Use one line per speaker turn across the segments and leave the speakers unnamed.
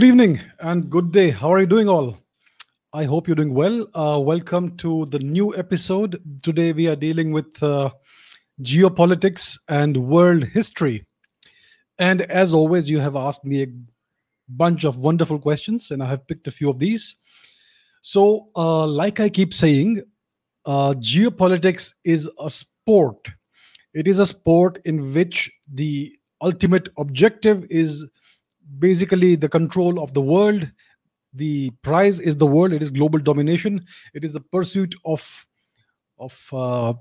Good evening and good day. How are you doing all? I hope you're doing well. Uh, welcome to the new episode. Today we are dealing with uh, geopolitics and world history. And as always, you have asked me a bunch of wonderful questions, and I have picked a few of these. So, uh, like I keep saying, uh, geopolitics is a sport. It is a sport in which the ultimate objective is basically the control of the world. The prize is the world. It is global domination. It is the pursuit of of uh,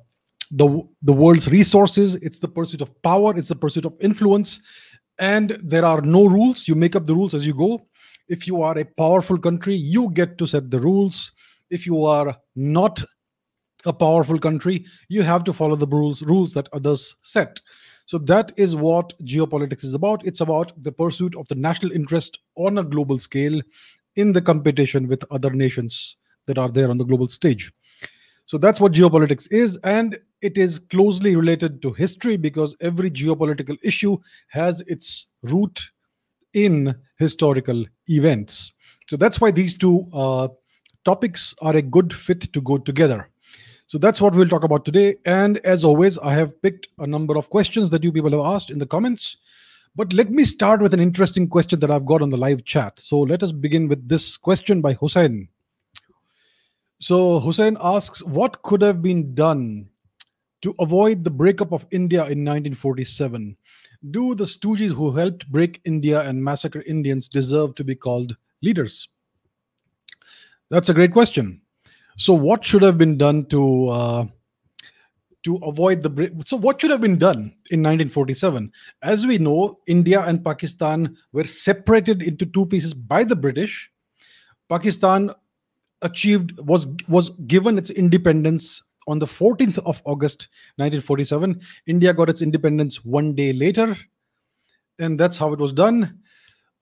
the the world's resources. It's the pursuit of power. It's the pursuit of influence. And there are no rules. You make up the rules as you go. If you are a powerful country, you get to set the rules. If you are not a powerful country, you have to follow the rules rules that others set. So that is what geopolitics is about. It's about the pursuit of the national interest on a global scale in the competition with other nations that are there on the global stage. So that's what geopolitics is, and it is closely related to history because every geopolitical issue has its root in historical events. So that's why these two uh, topics are a good fit to go together. So that's what we'll talk about today. And as always, I have picked a number of questions that you people have asked in the comments. But let me start with an interesting question that I've got on the live chat. So let us begin with this question by Hussein. So Hussein asks, what could have been done to avoid the breakup of India in 1947? Do the stooges who helped break India and massacre Indians deserve to be called leaders? That's a great question. So, what should have been done to uh, to avoid the so what should have been done in 1947? As we know, India and Pakistan were separated into two pieces by the British. Pakistan achieved was was given its independence on the 14th of August 1947. India got its independence one day later, and that's how it was done.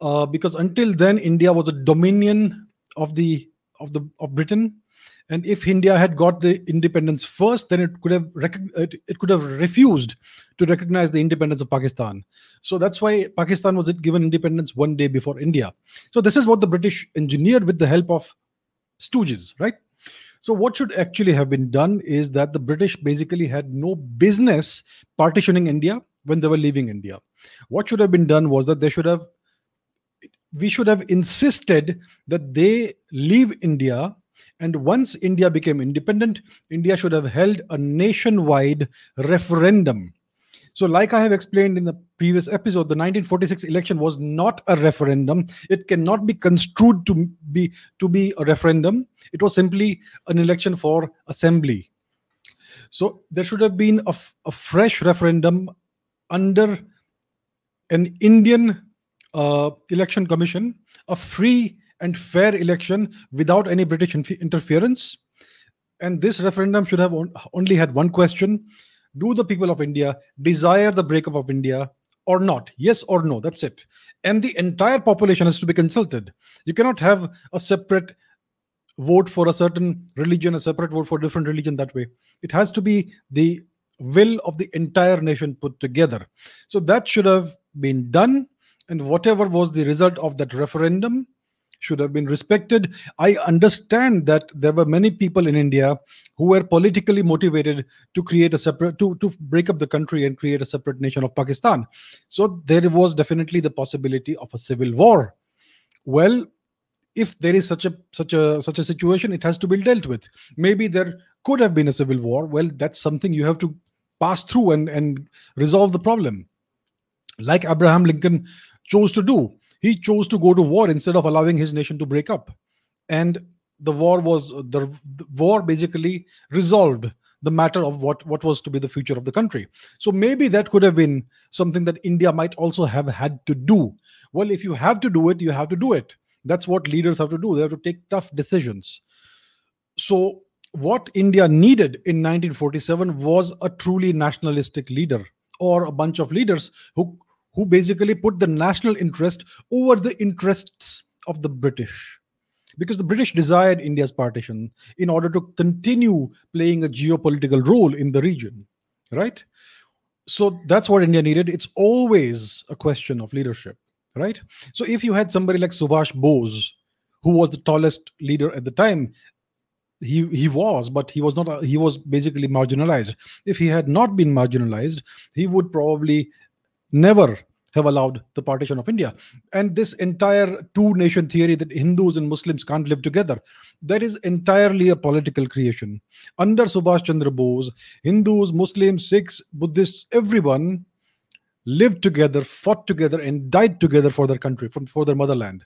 Uh, because until then, India was a dominion of the of the of Britain and if India had got the independence first, then it could have it could have refused to recognize the independence of Pakistan. So that's why Pakistan was given independence one day before India. So this is what the British engineered with the help of stooges, right? So what should actually have been done is that the British basically had no business partitioning India when they were leaving India. What should have been done was that they should have we should have insisted that they leave India and once India became independent, India should have held a nationwide referendum. So, like I have explained in the previous episode, the 1946 election was not a referendum. It cannot be construed to be to be a referendum. It was simply an election for assembly. So there should have been a, fresh referendum under an Indian uh, election commission, a free and fair election without any British interference. And this referendum should have on- only had one question Do the people of India desire the breakup of India or not? Yes or no? That's it. And the entire population has to be consulted. You cannot have a separate vote for a certain religion, a separate vote for different religion that way. It has to be the will of the entire nation put together. So that should have been done. And whatever was the result of that referendum, should have been respected. I understand that there were many people in India who were politically motivated to create a separate to, to break up the country and create a separate nation of Pakistan. So there was definitely the possibility of a civil war. Well, if there is such a such a such a situation, it has to be dealt with. Maybe there could have been a civil war. Well, that's something you have to pass through and, and resolve the problem. Like Abraham Lincoln chose to do he chose to go to war instead of allowing his nation to break up. And the war was the, the, war basically resolved the matter of what what was to be the future of the country. So maybe that could have been something that india might also have had to do. Well if you have to do it you have to do it. That's what leaders have to do. They have to take tough decisions. So what india needed in 1947 was a truly nationalistic leader or a bunch of leaders who who basically put the national interest over the interests of the British. Because the British desired India's partition in order to continue playing a geopolitical role in the region, right? So that's what India needed. It's always a question of leadership, right? So if you had somebody like Subhash Bose, who was the tallest leader at the time, he he was, but he was not. he was basically marginalized. If he had not been marginalized, he would probably never have allowed the partition of India. And this entire two nation theory that Hindus and Muslims can't live together, that is entirely a political creation. Under Subhash Chandra Bose, Hindus, Muslims, Sikhs, Buddhists, everyone lived together, fought together, and died together for their country, from, for their motherland.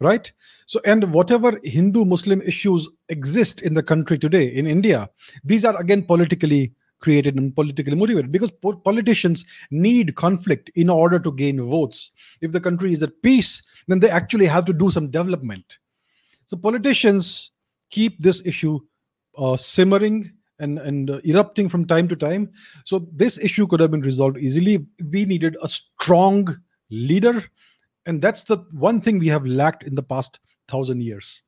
Right? So, and whatever Hindu Muslim issues exist in the country today, in India, these are again politically created and politically motivated because po- politicians need conflict in order to gain votes. If the country is at peace, then they actually have to do some development. So politicians keep this issue uh, simmering and, and uh, erupting from time to time. So this issue could have been resolved easily. We needed a strong leader. And that's the one thing we have lacked in the past thousand years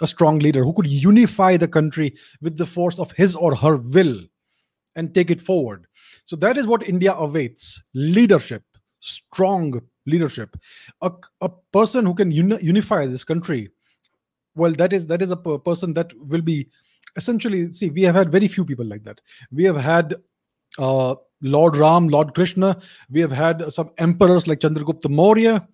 a strong leader who could unify the country with the force of his or her will and take it forward. So that is what India awaits leadership, strong leadership. A, a person who can uni- unify this country. Well, that is that is a person that will be essentially see we have had very few people like that we have had uh, lord ram lord krishna we have had some emperors like chandragupta maurya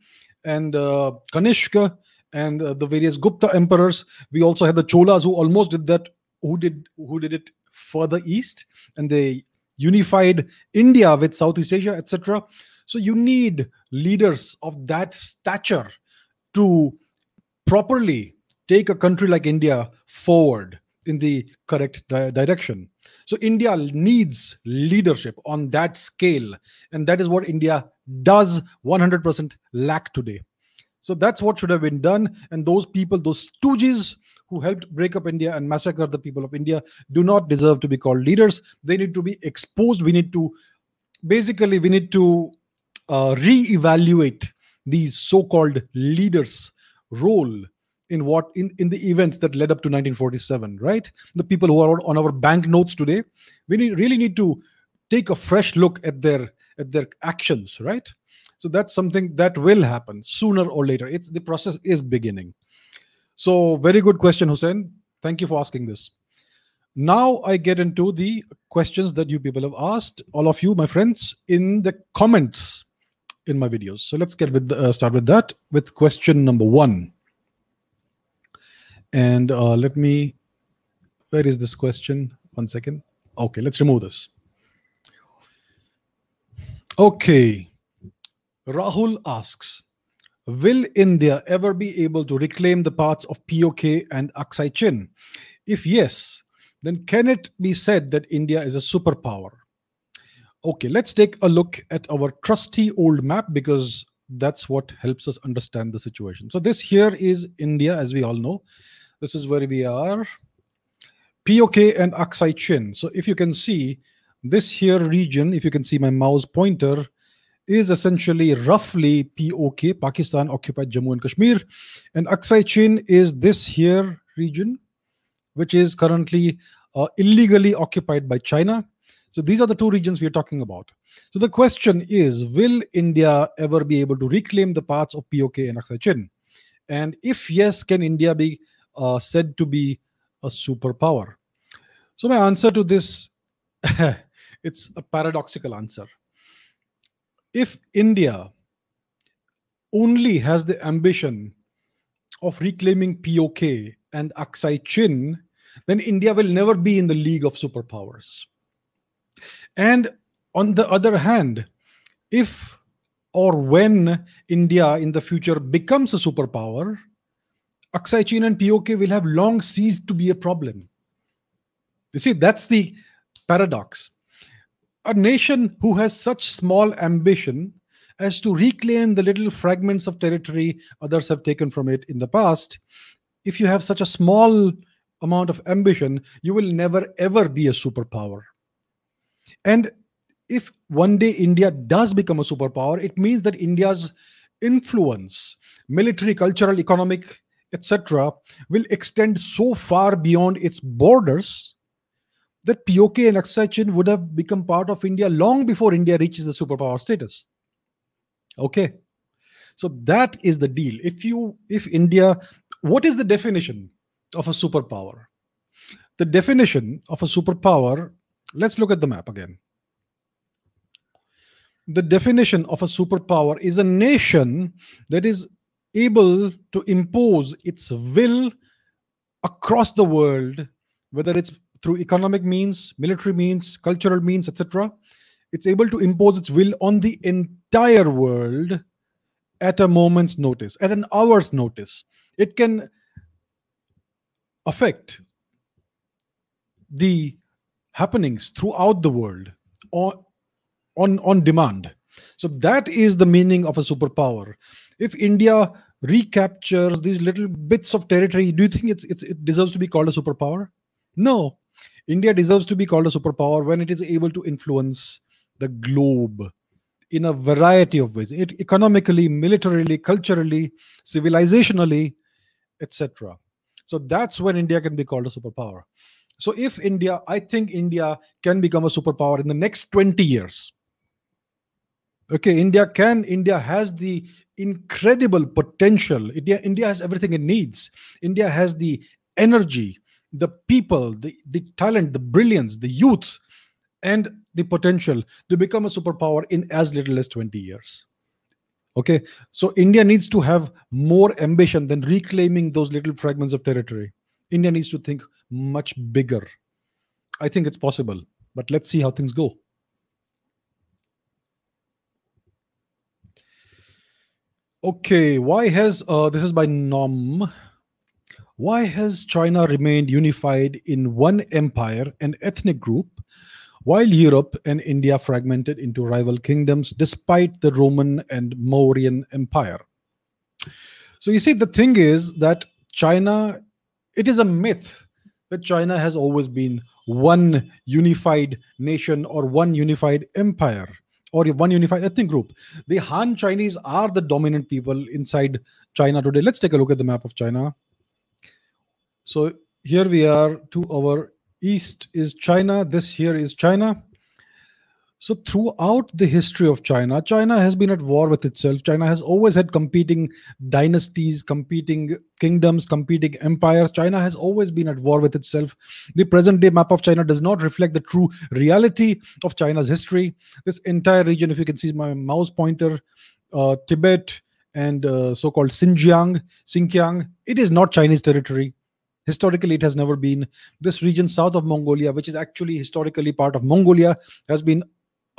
and uh, kanishka and uh, the various gupta emperors we also had the cholas who almost did that who did who did it further east and they unified India with Southeast Asia, etc. So you need leaders of that stature to properly take a country like India forward in the correct di- direction. So India needs leadership on that scale, and that is what India does 100% lack today. So that's what should have been done. And those people, those stooges who helped break up India and massacre the people of India do not deserve to be called leaders. They need to be exposed. We need to basically we need to uh, re-evaluate these so-called leaders' role in what in, in the events that led up to 1947 right the people who are on our banknotes today we need, really need to take a fresh look at their at their actions right so that's something that will happen sooner or later it's the process is beginning so, very good question, Hussein. Thank you for asking this. Now I get into the questions that you people have asked, all of you, my friends, in the comments in my videos. So let's get with uh, start with that with question number one. And uh, let me, where is this question? One second. Okay, let's remove this. Okay. Rahul asks, Will India ever be able to reclaim the parts of POK and Aksai Chin? If yes, then can it be said that India is a superpower? Okay, let's take a look at our trusty old map because that's what helps us understand the situation. So, this here is India, as we all know. This is where we are. POK and Aksai Chin. So, if you can see this here region, if you can see my mouse pointer, is essentially roughly POK, Pakistan occupied Jammu and Kashmir. And Aksai Chin is this here region, which is currently uh, illegally occupied by China. So these are the two regions we are talking about. So the question is Will India ever be able to reclaim the parts of POK and Aksai Chin? And if yes, can India be uh, said to be a superpower? So my answer to this, it's a paradoxical answer if India only has the ambition of reclaiming POK and Aksai Chin, then India will never be in the league of superpowers. And on the other hand, if or when India in the future becomes a superpower, Aksai Chin and POK will have long ceased to be a problem. You see, that's the paradox a nation who has such small ambition as to reclaim the little fragments of territory others have taken from it in the past, if you have such a small amount of ambition, you will never ever be a superpower. And if one day India does become a superpower, it means that India's influence, military, cultural, economic, etc., will extend so far beyond its borders that POK and Chin would have become part of India long before India reaches the superpower status. Okay. So that is the deal. If you, if India, what is the definition of a superpower? The definition of a superpower, let's look at the map again. The definition of a superpower is a nation that is able to impose its will across the world, whether it's through economic means, military means, cultural means, etc. It's able to impose its will on the entire world at a moment's notice, at an hour's notice. It can affect the happenings throughout the world on, on, on demand. So that is the meaning of a superpower. If India recaptures these little bits of territory, do you think it's, it's, it deserves to be called a superpower? No. India deserves to be called a superpower when it is able to influence the globe in a variety of ways it, economically militarily culturally civilizationally etc so that's when india can be called a superpower. So if india i think india can become a superpower in the next 20 years. Okay india can india has the incredible potential. India india has everything it needs. India has the energy the people the, the talent the brilliance the youth and the potential to become a superpower in as little as 20 years. Okay? So india needs to have more ambition than reclaiming those little fragments of territory. India needs to think much bigger. I think it's possible but let's see how things go. Okay why has uh, this is by nom why has china remained unified in one empire and ethnic group while Europe and India fragmented into rival kingdoms despite the Roman and Mauryan Empire. So you see, the thing is that China, it is a myth that China has always been one unified nation or one unified empire or one unified ethnic group. The Han Chinese are the dominant people inside China today. Let's take a look at the map of China. So here we are to our east is China, this here is China. So, throughout the history of China, China has been at war with itself. China has always had competing dynasties, competing kingdoms, competing empires. China has always been at war with itself. The present day map of China does not reflect the true reality of China's history. This entire region, if you can see my mouse pointer, uh, Tibet and uh, so called Xinjiang, Xinjiang, it is not Chinese territory historically it has never been this region south of mongolia which is actually historically part of mongolia has been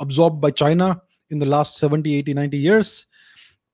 absorbed by china in the last 70 80 90 years.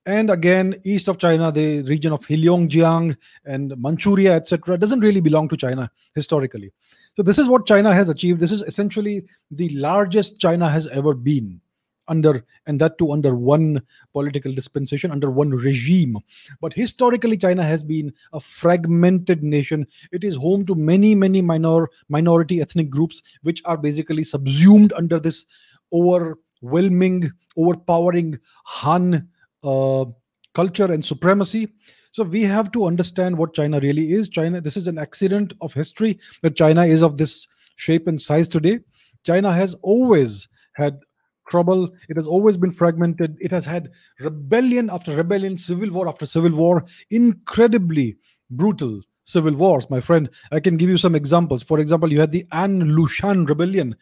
And again east of china the region of heilongjiang and manchuria etc doesn't really belong to china historically. So this is what china has achieved. This is essentially the largest china has ever been under and that too under one political dispensation under one regime. But historically china has been a fragmented nation. It is home to many many minor minority ethnic groups which are basically subsumed under this overwhelming overpowering han uh, culture and supremacy. So we have to understand what china really is. China this is an accident of history that china is of this shape and size today. China has always had trouble. It has always been fragmented. It has had rebellion after rebellion, civil war after civil war, incredibly brutal civil wars, my friend. I can give you some examples. For example, you had the An Lushan rebellion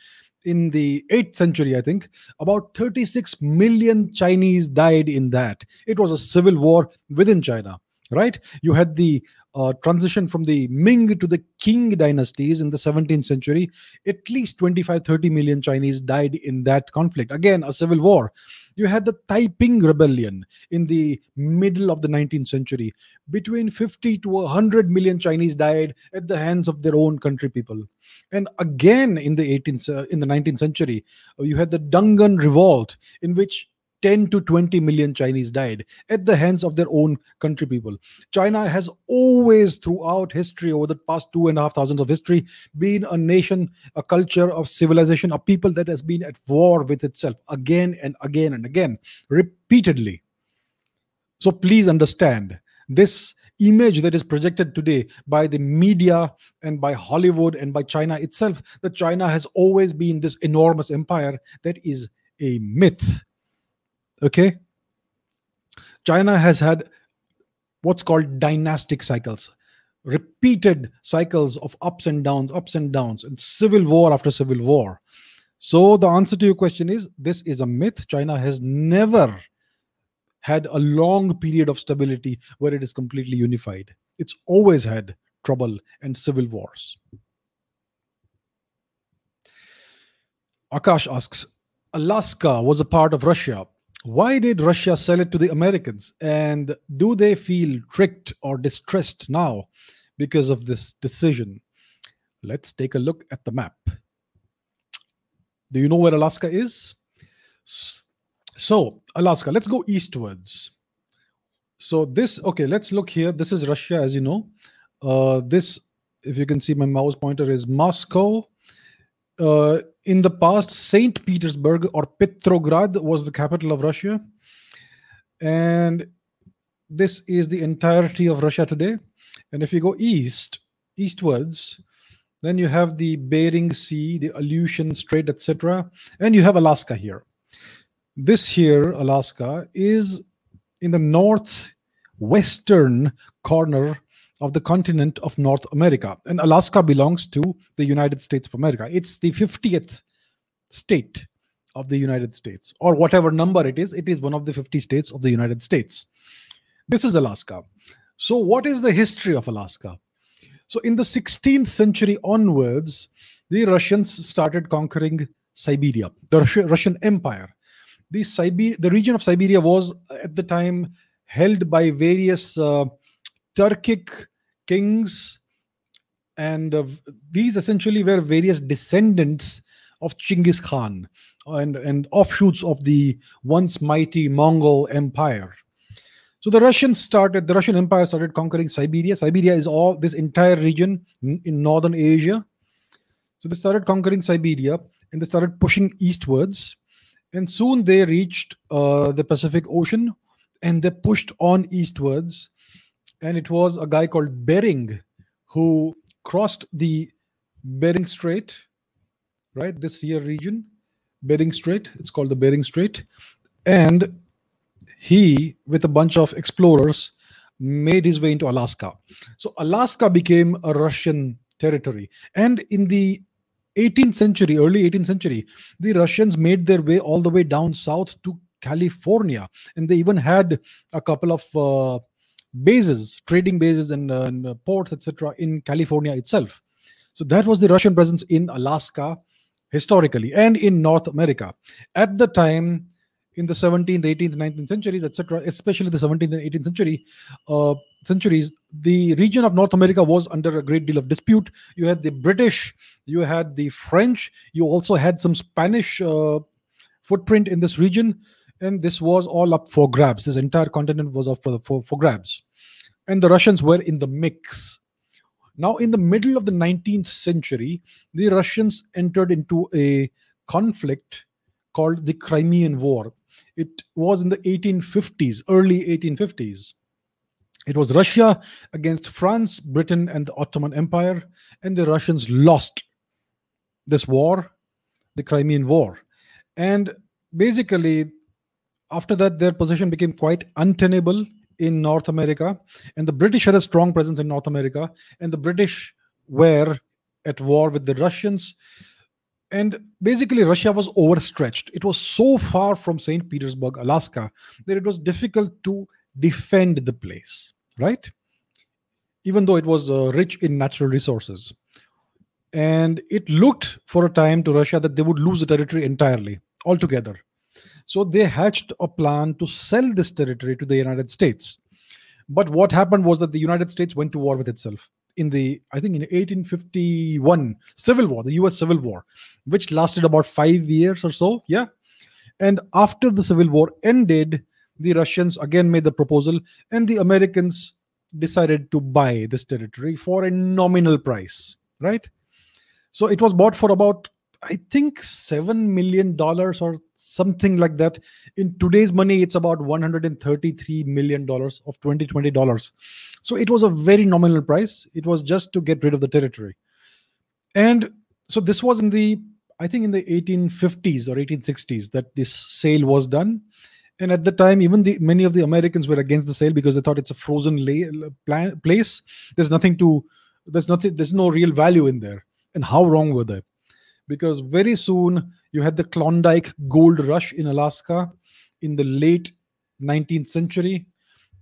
in the 8th century, I think. About 36 million Chinese died in that. It was a civil war within China right? You had the uh, transition from the Ming to the Qing dynasties in the 17th century, at least 25 30 million Chinese died in that conflict. Again, a civil war. You had the Taiping Rebellion in the middle of the 19th century. Between 50 to 100 million Chinese died at the hands of their own country people. And again, in the 18th, uh, in the 19th century, uh, you had the Dungan Revolt, in which 10 to 20 million Chinese died at the hands of their own country people. China has always, throughout history, over the past two and a half thousands of history, been a nation, a culture of civilization, a people that has been at war with itself again and again and again, repeatedly. So please understand this image that is projected today by the media and by Hollywood and by China itself that China has always been this enormous empire that is a myth Okay. China has had what's called dynastic cycles, repeated cycles of ups and downs, ups and downs, and civil war after civil war. So the answer to your question is this is a myth. China has never had a long period of stability where it is completely unified. It's always had trouble and civil wars. Akash asks Alaska was a part of Russia. Why did Russia sell it to the Americans? And do they feel tricked or distressed now because of this decision? Let's take a look at the map. Do you know where Alaska is? So, Alaska, let's go eastwards. So, this, okay, let's look here. This is Russia, as you know. Uh, this, if you can see my mouse pointer, is Moscow. Uh, in the past, St. Petersburg or Petrograd was the capital of Russia. And this is the entirety of Russia today. And if you go east, eastwards, then you have the Bering Sea, the Aleutian Strait, etc. And you have Alaska here. This here, Alaska, is in the northwestern corner of the continent of North America. And Alaska belongs to the United States of America. It's the 50th state of the United States, or whatever number it is, it is one of the 50 states of the United States. This is Alaska. So, what is the history of Alaska? So, in the 16th century onwards, the Russians started conquering Siberia, the Russian Empire. The, Siber- the region of Siberia was at the time held by various uh, Turkic kings, and uh, these essentially were various descendants of Chinggis Khan and, and offshoots of the once mighty Mongol Empire. So the Russians started, the Russian Empire started conquering Siberia. Siberia is all this entire region in northern Asia. So they started conquering Siberia and they started pushing eastwards. And soon they reached uh, the Pacific Ocean and they pushed on eastwards and it was a guy called Bering who crossed the Bering Strait, right? This here region, Bering Strait. It's called the Bering Strait, and he, with a bunch of explorers, made his way into Alaska. So Alaska became a Russian territory, and in the 18th century, early 18th century, the Russians made their way all the way down south to California, and they even had a couple of uh, bases, trading bases and, uh, and uh, ports, etc., in California itself. So that was the Russian presence in Alaska historically and in North America. At the time, in the 17th, 18th, 19th centuries, etc., especially the 17th and 18th century uh, centuries, the region of North America was under a great deal of dispute. You had the British, you had the French, you also had some Spanish uh, footprint in this region and this was all up for grabs. This entire continent was up for, for, for grabs. And the Russians were in the mix. Now, in the middle of the 19th century, the Russians entered into a conflict called the Crimean War. It was in the 1850s, early 1850s. It was Russia against France, Britain, and the Ottoman Empire, and the Russians lost this war, the Crimean War. And basically, after that, their position became quite untenable in North America, and the British had a strong presence in North America, and the British were at war with the Russians. And basically, Russia was overstretched. It was so far from St. Petersburg, Alaska, that it was difficult to defend the place, right? Even though it was uh, rich in natural resources. And it looked for a time to Russia that they would lose the territory entirely, altogether. So they hatched a plan to sell this territory to the United States. But what happened was that the United States went to war with itself in the, I think, in 1851 Civil War, the US Civil War, which lasted about five years or so. Yeah. And after the Civil War ended, the Russians again made the proposal, and the Americans decided to buy this territory for a nominal price, right? So it was bought for about I think seven million dollars or something like that. In today's money, it's about 133 million dollars of 2020 dollars. So it was a very nominal price. It was just to get rid of the territory. And so this was in the I think in the 1850s or 1860s that this sale was done. and at the time even the many of the americans were against the sale because they thought it's a frozen la- pla- place there's nothing to there's nothing there's no real value in there and how wrong were they because very soon you had the klondike gold rush in alaska in the late 19th century.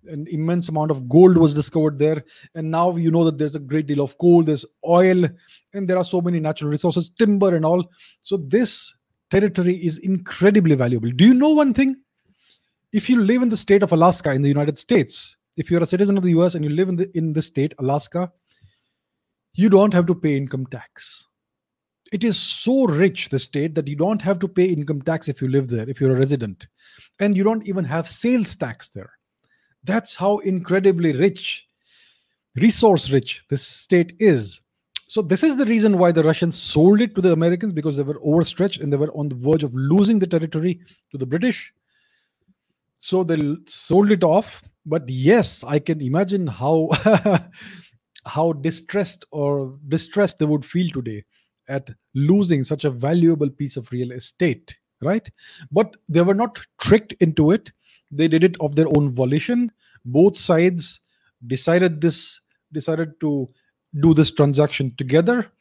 An immense amount of gold was discovered there. And now you know that there's a great deal of coal there's oil and there are so many natural resources timber and all. So this territory is incredibly valuable. Do you know one thing? If you live in the state of alaska in the united states if you're a citizen of the us and you live in the in the state alaska you don't have to pay income tax it is so rich the state that you don't have to pay income tax if you live there if you're a resident and you don't even have sales tax there that's how incredibly rich, resource rich this state is. So, this is the reason why the Russians sold it to the Americans because they were overstretched and they were on the verge of losing the territory to the British. So, they sold it off. But yes, I can imagine how. how distressed or distressed they would feel today at losing such a valuable piece of real estate right? But they were not tricked into it. They did it of their own volition. Both sides decided this decided to do this transaction together.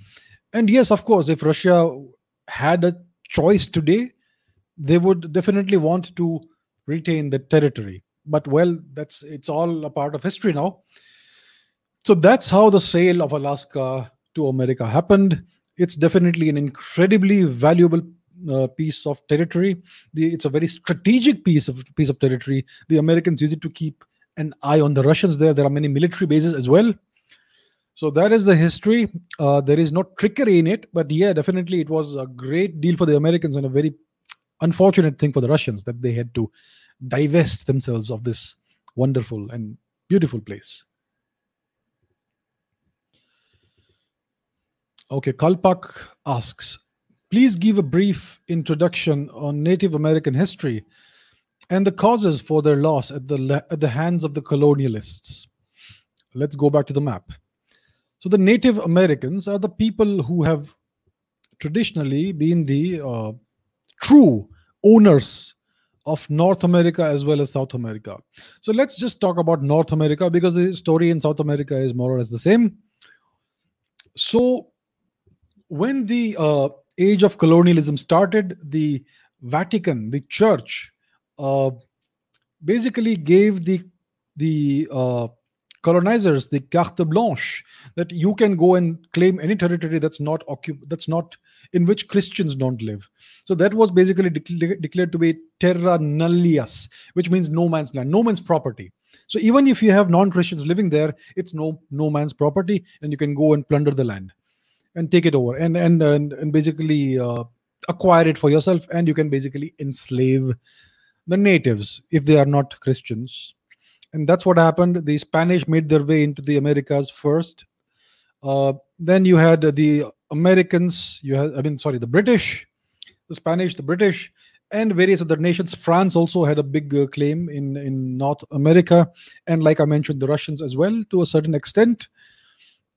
And yes of course if russia had a choice today they would definitely want to retain the territory. But well that's it's all a part of history now. So that's how the sale of alaska to america happened it's definitely an incredibly valuable uh, piece of territory. The, it's a very strategic piece of piece of territory. The Americans use it to keep an eye on the Russians there. There are many military bases as well. So that is the history. Uh, there is no trickery in it, but yeah, definitely it was a great deal for the Americans and a very unfortunate thing for the Russians that they had to divest themselves of this wonderful and beautiful place. Okay, Kalpak asks Please give a brief introduction on Native American history and the causes for their loss at the, at the hands of the colonialists. Let's go back to the map. So, the Native Americans are the people who have traditionally been the uh, true owners of North America as well as South America. So, let's just talk about North America because the story in South America is more or less the same. So, when the uh, age of colonialism started, the Vatican, the church, uh, basically gave the the uh, colonizers the carte blanche that you can go and claim any territory that's not occup- that's not in which Christians don't live. So that was basically de- declared to be terra nullius, which means no man's land, no man's property. So even if you have non-Christians living there, it's no no man's property, and you can go and plunder the land and take it over. And and and, and basically uh, acquire it for yourself and you can basically enslave the natives if they are not christians. And that's what happened. The spanish made their way into the americas first. Uh, then you had the americans you had i mean sorry the british the spanish the british and various other nations. France also had a big uh, claim in in north america. And like i mentioned the russians as well to a certain extent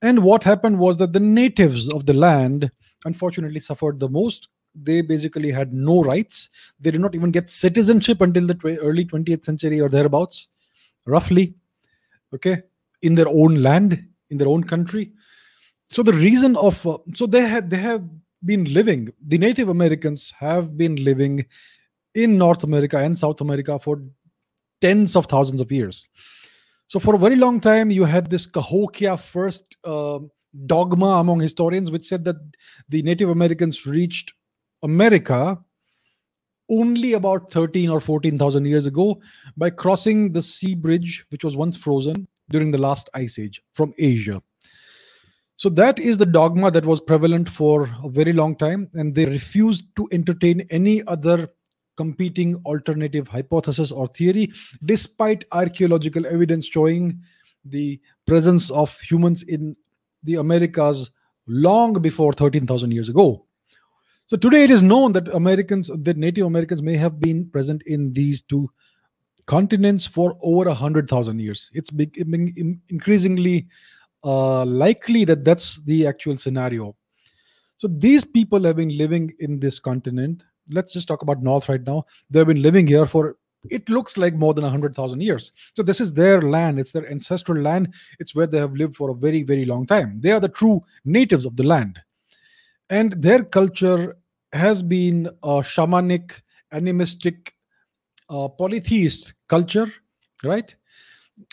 and what happened was that the natives of the land unfortunately suffered the most. They basically had no rights. They did not even get citizenship until the early 20th century or thereabouts, roughly. Okay, in their own land, in their own country. So the reason of uh, so they had they have been living. The Native Americans have been living in North America and South America for tens of thousands of years. So for a very long time, you had this Clovis first uh, dogma among historians, which said that the Native Americans reached America only about 13 or 14,000 years ago by crossing the sea bridge, which was once frozen during the last ice age from Asia. So that is the dogma that was prevalent for a very long time, and they refused to entertain any other competing alternative hypothesis or theory, despite archaeological evidence showing the presence of humans in the Americas long before 13,000 years ago. So today it is known that Americans, that Native Americans may have been present in these two continents for over hundred thousand years. It's becoming increasingly uh, likely that that's the actual scenario. So these people have been living in this continent let's just talk about north right now they've been living here for it looks like more than 100,000 years. So this is their land, it's their ancestral land, it's where they have lived for a very, very long time. They are the true natives of the land. And their culture has been a shamanic, animistic, uh, polytheist culture, right?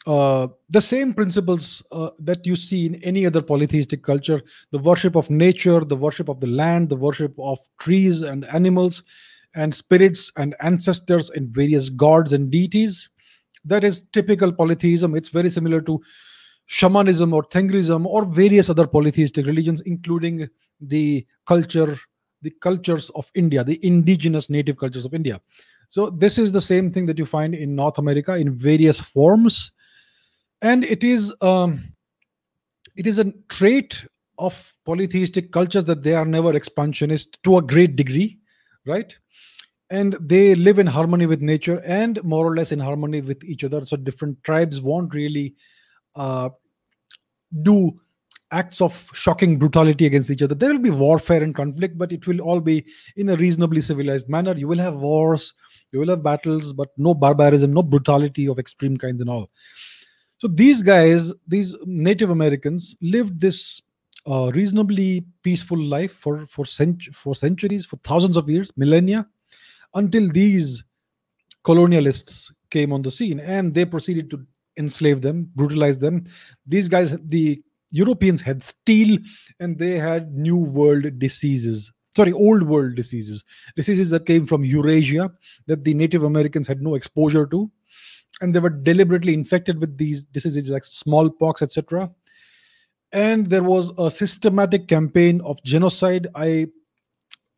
Uh, the same principles uh, that you see in any other polytheistic culture the worship of nature, the worship of the land, the worship of trees and animals, and spirits and ancestors and various gods and deities. That is typical polytheism. It's very similar to shamanism or Tengrism or various other polytheistic religions, including the culture, the cultures of India, the indigenous native cultures of India. So this is the same thing that you find in North America in various forms, and it is um, it is a trait of polytheistic cultures that they are never expansionist to a great degree, right? And they live in harmony with nature and more or less in harmony with each other. So different tribes won't really uh, do acts of shocking brutality against each other. There will be warfare and conflict, but it will all be in a reasonably civilized manner. You will have wars, you will have battles, but no barbarism, no brutality of extreme kinds and all. So these guys, these Native Americans, lived this uh, reasonably peaceful life for for, cent- for centuries, for thousands of years, millennia, until these colonialists came on the scene and they proceeded to enslave them, brutalize them. These guys, the Europeans had steel and they had new world diseases. Sorry, old world diseases. Diseases that came from Eurasia that the Native Americans had no exposure to. And they were deliberately infected with these diseases like smallpox, etc. And there was a systematic campaign of genocide. I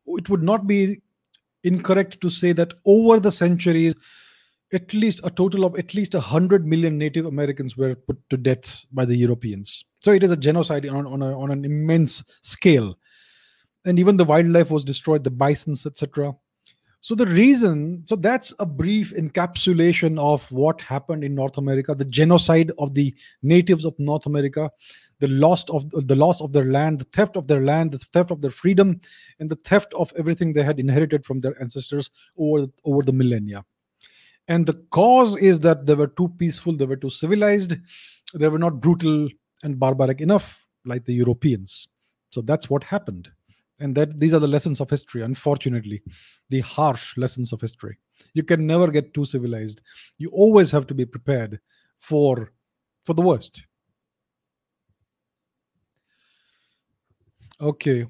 it would not be incorrect to say that over the centuries, at least a total of at least 100 million Native Americans were put to death by the Europeans. So it is a genocide on, on, a, on an immense scale. And even the wildlife was destroyed, the bisons, etc. So the reason, so that's a brief encapsulation of what happened in North America, the genocide of the natives of North America, the loss of the loss of their land, the theft of their land, the theft of their freedom, and the theft of everything they had inherited from their ancestors over over the millennia. And the cause is that they were too peaceful, they were too civilized, they were not brutal and barbaric enough like the Europeans. So that's what happened. And that these are the lessons of history, unfortunately, the harsh lessons of history. You can never get too civilized. You always have to be prepared for for the worst. Okay.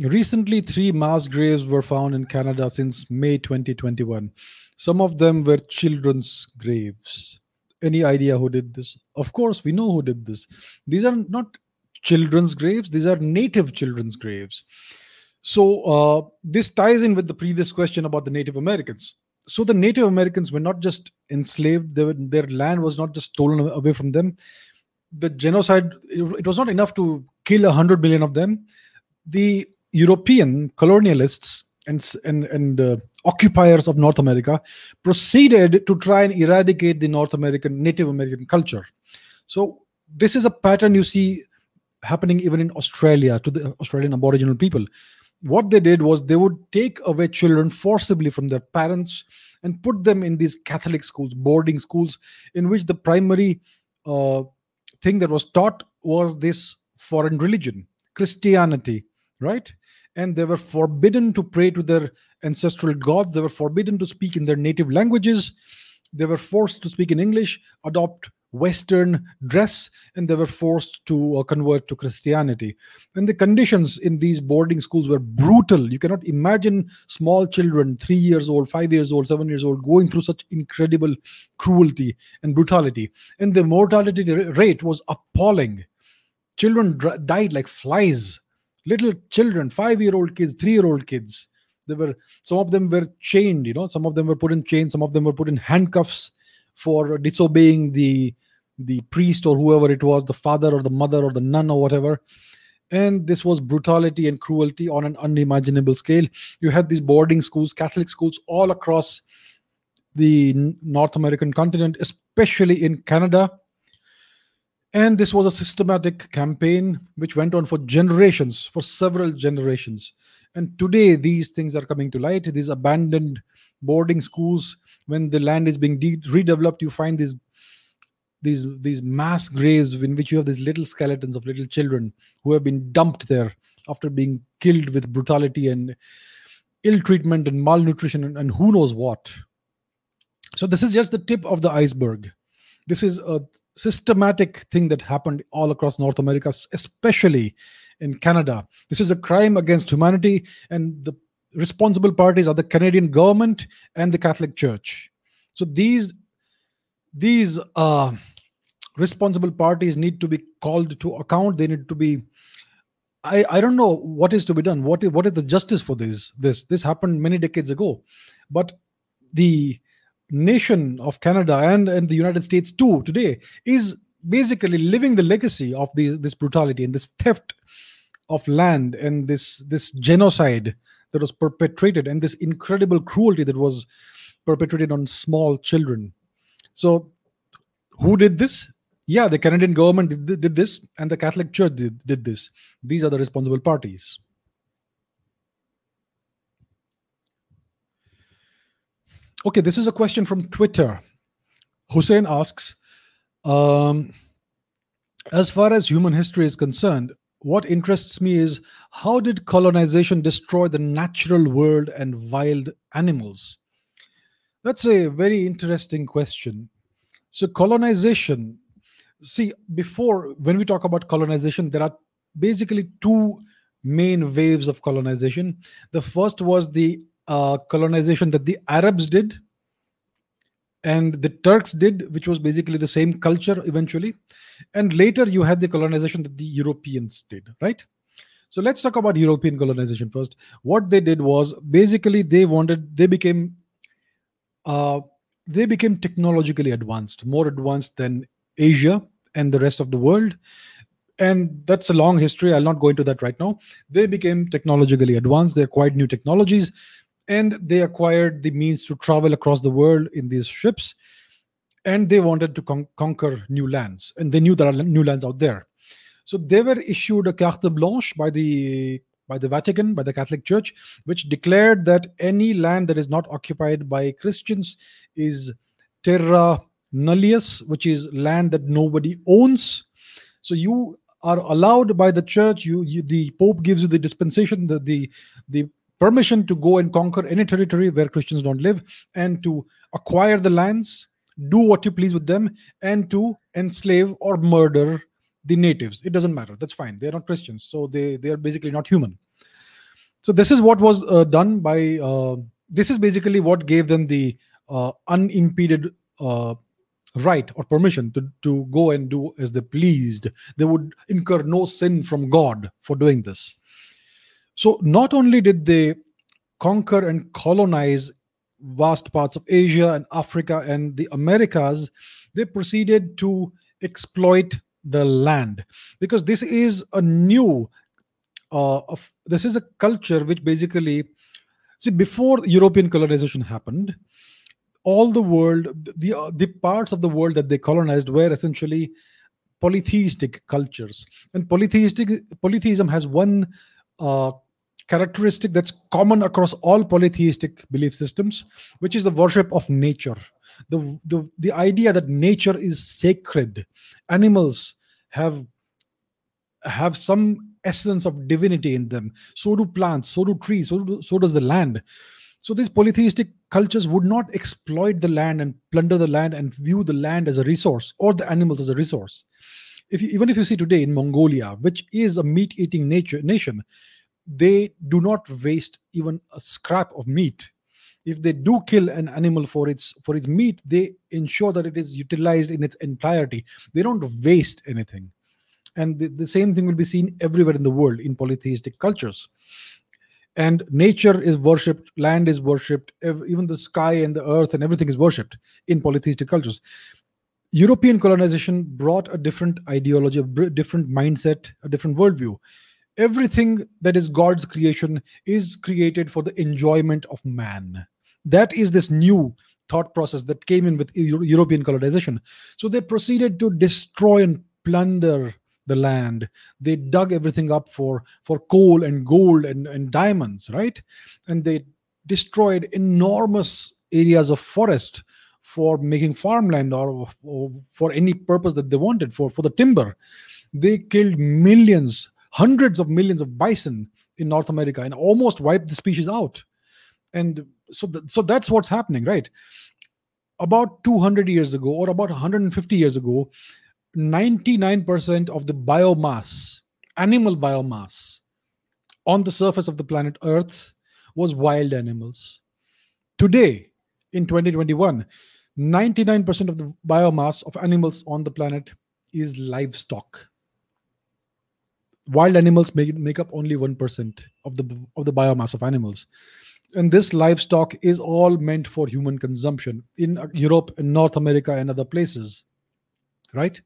Recently, three mass graves were found in Canada since May 2021. Some of them were children's graves. Any idea who did this? Of course, we know who did this. These are not children's graves, these are native children's graves. So, uh, this ties in with the previous question about the Native Americans. So, the Native Americans were not just enslaved, were, their land was not just stolen away from them. The genocide, it was not enough to kill a 100 million of them. The European colonialists and and and uh, occupiers of North America proceeded to try and eradicate the North American Native American culture. So this is a pattern you see happening even in Australia to the Australian Aboriginal people. What they did was they would take away children forcibly from their parents and put them in these Catholic schools, boarding schools, in which the primary uh, thing that was taught was this foreign religion, Christianity, right? and they were forbidden to pray to their ancestral gods. They were forbidden to speak in their native languages. They were forced to speak in English, adopt Western dress, and they were forced to uh, convert to Christianity. And the conditions in these boarding schools were brutal. You cannot imagine small children, three years old, five years old, seven years old, going through such incredible cruelty and brutality. And the mortality rate was appalling. Children died like flies little children five year old kids three year old kids they were some of them were chained you know some of them were put in chains some of them were put in handcuffs for disobeying the the priest or whoever it was the father or the mother or the nun or whatever and this was brutality and cruelty on an unimaginable scale you had these boarding schools catholic schools all across the north american continent especially in canada and this was a systematic campaign which went on for generations, for several generations. And today, these things are coming to light. These abandoned boarding schools when the land is being de- redeveloped you find these these these mass graves in which you have these little skeletons of little children who have been dumped there after being killed with brutality and ill treatment and malnutrition and, and who knows what. So this is just the tip of the iceberg. This is a systematic thing that happened all across north america especially in canada. This is a crime against humanity and the responsible parties are the canadian government and the catholic church. So these these uh, responsible parties need to be called to account. They need to be I, I don't know what is to be done. What is what is the justice for this this this happened many decades ago. But the nation of canada and and the united states too today is basically living the legacy of these this brutality and this theft of land and this this genocide that was perpetrated and this incredible cruelty that was perpetrated on small children. So who did this yeah, the Canadian government did, did this and the Catholic Church did, did this. These are the responsible parties. Okay, this is a question from Twitter. Hussein asks um, As far as human history is concerned, what interests me is how did colonization destroy the natural world and wild animals? That's a very interesting question. So, colonization see before when we talk about colonization there are basically two main waves of colonization. The first was the uh, colonization that the arabs did and the turks did which was basically the same culture eventually. And later you had the colonization that the europeans did right? So let's talk about european colonization first. What they did was basically they wanted they became uh, they became technologically advanced more advanced than asia and the rest of the world. And that's a long history. I'll not go into that right now. They became technologically advanced, they acquired new technologies, and they acquired the means to travel across the world in these ships. And they wanted to con- conquer new lands, and they knew there are new lands out there. So they were issued a carte blanche by the by the Vatican, by the Catholic Church, which declared that any land that is not occupied by Christians is terra nullius, which is land that nobody owns. So you are allowed by the church. You, you the Pope gives you the dispensation, the the the permission to go and conquer any territory where Christians don't live, and to acquire the lands, do what you please with them, and to enslave or murder the natives. It doesn't matter. That's fine. They're not Christians, so they they are basically not human. So this is what was uh, done by. Uh, this is basically what gave them the uh, unimpeded uh, right or permission to, to go and do as they pleased. They would incur no sin from God for doing this. So, not only did they conquer and colonize vast parts of Asia and Africa and the Americas, they proceeded to exploit the land because this is a new uh, of, this is a culture which basically see before european colonization happened all the world the uh, the parts of the world that they colonized were essentially polytheistic cultures. And polytheistic polytheism has one uh, characteristic that's common across all polytheistic belief systems which is the worship of nature. The the, the idea that nature is sacred animals have have some essence of divinity in them. So do plants so do trees so, do, so does the land so these polytheistic cultures would not exploit the land and plunder the land and view the land as a resource or the animals as a resource. If you, even if you see today in Mongolia, which is a meat-eating nature nation, they do not waste even a scrap of meat. If they do kill an animal for its for its meat, they ensure that it is utilized in its entirety. They don't waste anything. And the, the same thing will be seen everywhere in the world in polytheistic cultures and nature is worshipped land is worshipped even the sky and the earth and everything is worshipped in polytheistic cultures. European colonization brought a different ideology a different mindset a different worldview. Everything that is god's creation is created for the enjoyment of man. That is this new thought process that came in with european colonization. So they proceeded to destroy and plunder the land. They dug everything up for for coal and gold and, and diamonds right? And they destroyed enormous areas of forest for making farmland or, or for any purpose that they wanted for for the timber. They killed millions hundreds of millions of bison in north america and almost wiped the species out. And so so that's what's happening right? About 200 years ago or about 150 years ago 99% of the biomass animal biomass on the surface of the planet earth was wild animals. Today in 2021 99% of the biomass of animals on the planet is livestock. Wild animals make, make up only 1% of the of the biomass of animals. And this livestock is all meant for human consumption in Europe and North America and other places right